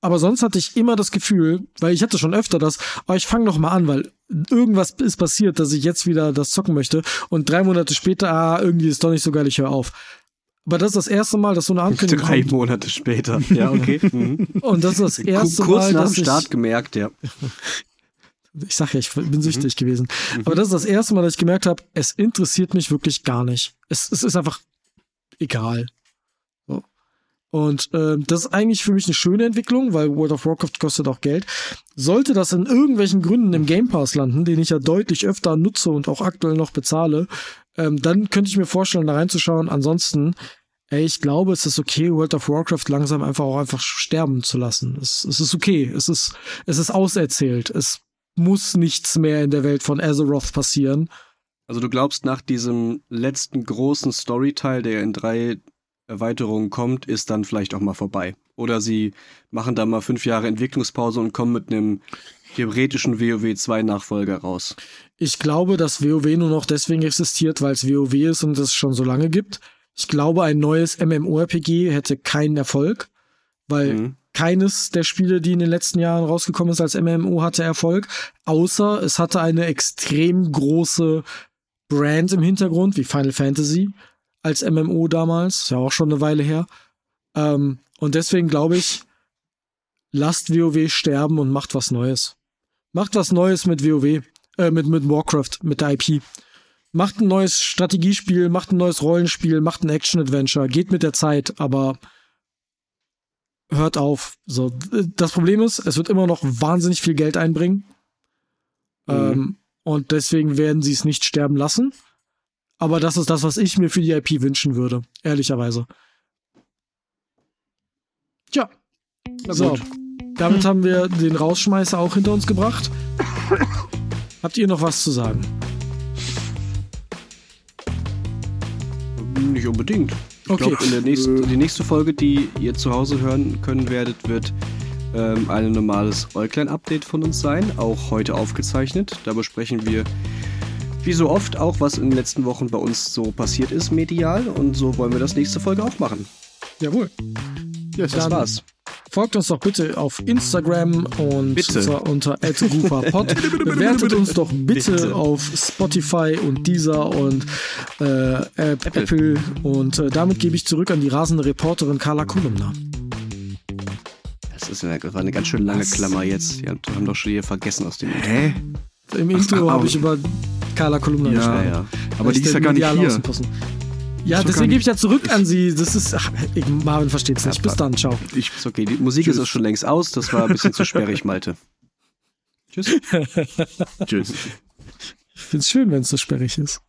[SPEAKER 1] aber sonst hatte ich immer das Gefühl, weil ich hatte schon öfter das, oh, ich fange noch mal an, weil irgendwas ist passiert, dass ich jetzt wieder das zocken möchte und drei Monate später, ah, irgendwie ist doch nicht so geil, ich höre auf. Aber das ist das erste Mal, dass so eine Ankündigung
[SPEAKER 3] Drei
[SPEAKER 1] kommt.
[SPEAKER 3] Monate später. Ja, okay. Mhm.
[SPEAKER 1] Und das ist das erste
[SPEAKER 3] Kurz
[SPEAKER 1] Mal,
[SPEAKER 3] nach
[SPEAKER 1] dass
[SPEAKER 3] dem
[SPEAKER 1] ich,
[SPEAKER 3] Start gemerkt, ja.
[SPEAKER 1] ich sag ja, ich bin süchtig gewesen. Aber das ist das erste Mal, dass ich gemerkt habe, es interessiert mich wirklich gar nicht. Es, es ist einfach egal. Und ähm, das ist eigentlich für mich eine schöne Entwicklung, weil World of Warcraft kostet auch Geld. Sollte das in irgendwelchen Gründen im Game Pass landen, den ich ja deutlich öfter nutze und auch aktuell noch bezahle, ähm, dann könnte ich mir vorstellen, da reinzuschauen. Ansonsten, ey, ich glaube, es ist okay, World of Warcraft langsam einfach auch einfach sterben zu lassen. Es, es ist okay. Es ist, es ist auserzählt. Es muss nichts mehr in der Welt von Azeroth passieren.
[SPEAKER 3] Also du glaubst, nach diesem letzten großen Storyteil, der in drei Erweiterungen kommt, ist dann vielleicht auch mal vorbei. Oder sie machen da mal fünf Jahre Entwicklungspause und kommen mit einem theoretischen WoW 2 Nachfolger raus.
[SPEAKER 1] Ich glaube, dass WoW nur noch deswegen existiert, weil es WoW ist und es schon so lange gibt. Ich glaube, ein neues MMORPG hätte keinen Erfolg, weil
[SPEAKER 3] Mhm.
[SPEAKER 1] keines der Spiele, die in den letzten Jahren rausgekommen ist als MMO, hatte Erfolg, außer es hatte eine extrem große Brand im Hintergrund, wie Final Fantasy als MMO damals, ist ja auch schon eine Weile her. Ähm, und deswegen glaube ich, lasst WoW sterben und macht was Neues. Macht was Neues mit WoW, äh, mit, mit Warcraft, mit der IP. Macht ein neues Strategiespiel, macht ein neues Rollenspiel, macht ein Action-Adventure, geht mit der Zeit, aber hört auf. So, das Problem ist, es wird immer noch wahnsinnig viel Geld einbringen. Mhm. Ähm, und deswegen werden sie es nicht sterben lassen. Aber das ist das, was ich mir für die IP wünschen würde, ehrlicherweise. Tja. So. Damit haben wir den Rausschmeißer auch hinter uns gebracht. Habt ihr noch was zu sagen?
[SPEAKER 3] Nicht unbedingt. Ich okay. glaube, in die nächste Folge, die ihr zu Hause hören können werdet, wird ähm, ein normales Äuglein-Update von uns sein, auch heute aufgezeichnet. Da besprechen wir wie so oft auch, was in den letzten Wochen bei uns so passiert ist, medial. Und so wollen wir das nächste Folge auch machen.
[SPEAKER 1] Jawohl.
[SPEAKER 3] Yes, das war's.
[SPEAKER 1] Folgt uns doch bitte auf Instagram und bitte. zwar unter @rufapod. Bewertet uns doch bitte, bitte, auf Spotify und Deezer und äh, Apple. Apple. Und äh, damit gebe ich zurück an die rasende Reporterin Carla Kolumna.
[SPEAKER 3] Das ist eine, eine ganz schön lange Was? Klammer jetzt. Die haben doch schon hier vergessen aus dem
[SPEAKER 1] Hä? Im Intro habe ich über Carla Kolumna
[SPEAKER 2] ja, gesprochen. Ja, aber die ist ja gar nicht hier.
[SPEAKER 1] Ja, deswegen gebe ich ja zurück an sie. Das ist, ach, Marvin versteht es nicht. Bis dann, ciao.
[SPEAKER 3] Ich, ist okay, die Musik Tschüss. ist auch schon längst aus. Das war ein bisschen zu sperrig, Malte.
[SPEAKER 1] Tschüss. Tschüss. Ich finde es schön, wenn es so sperrig ist.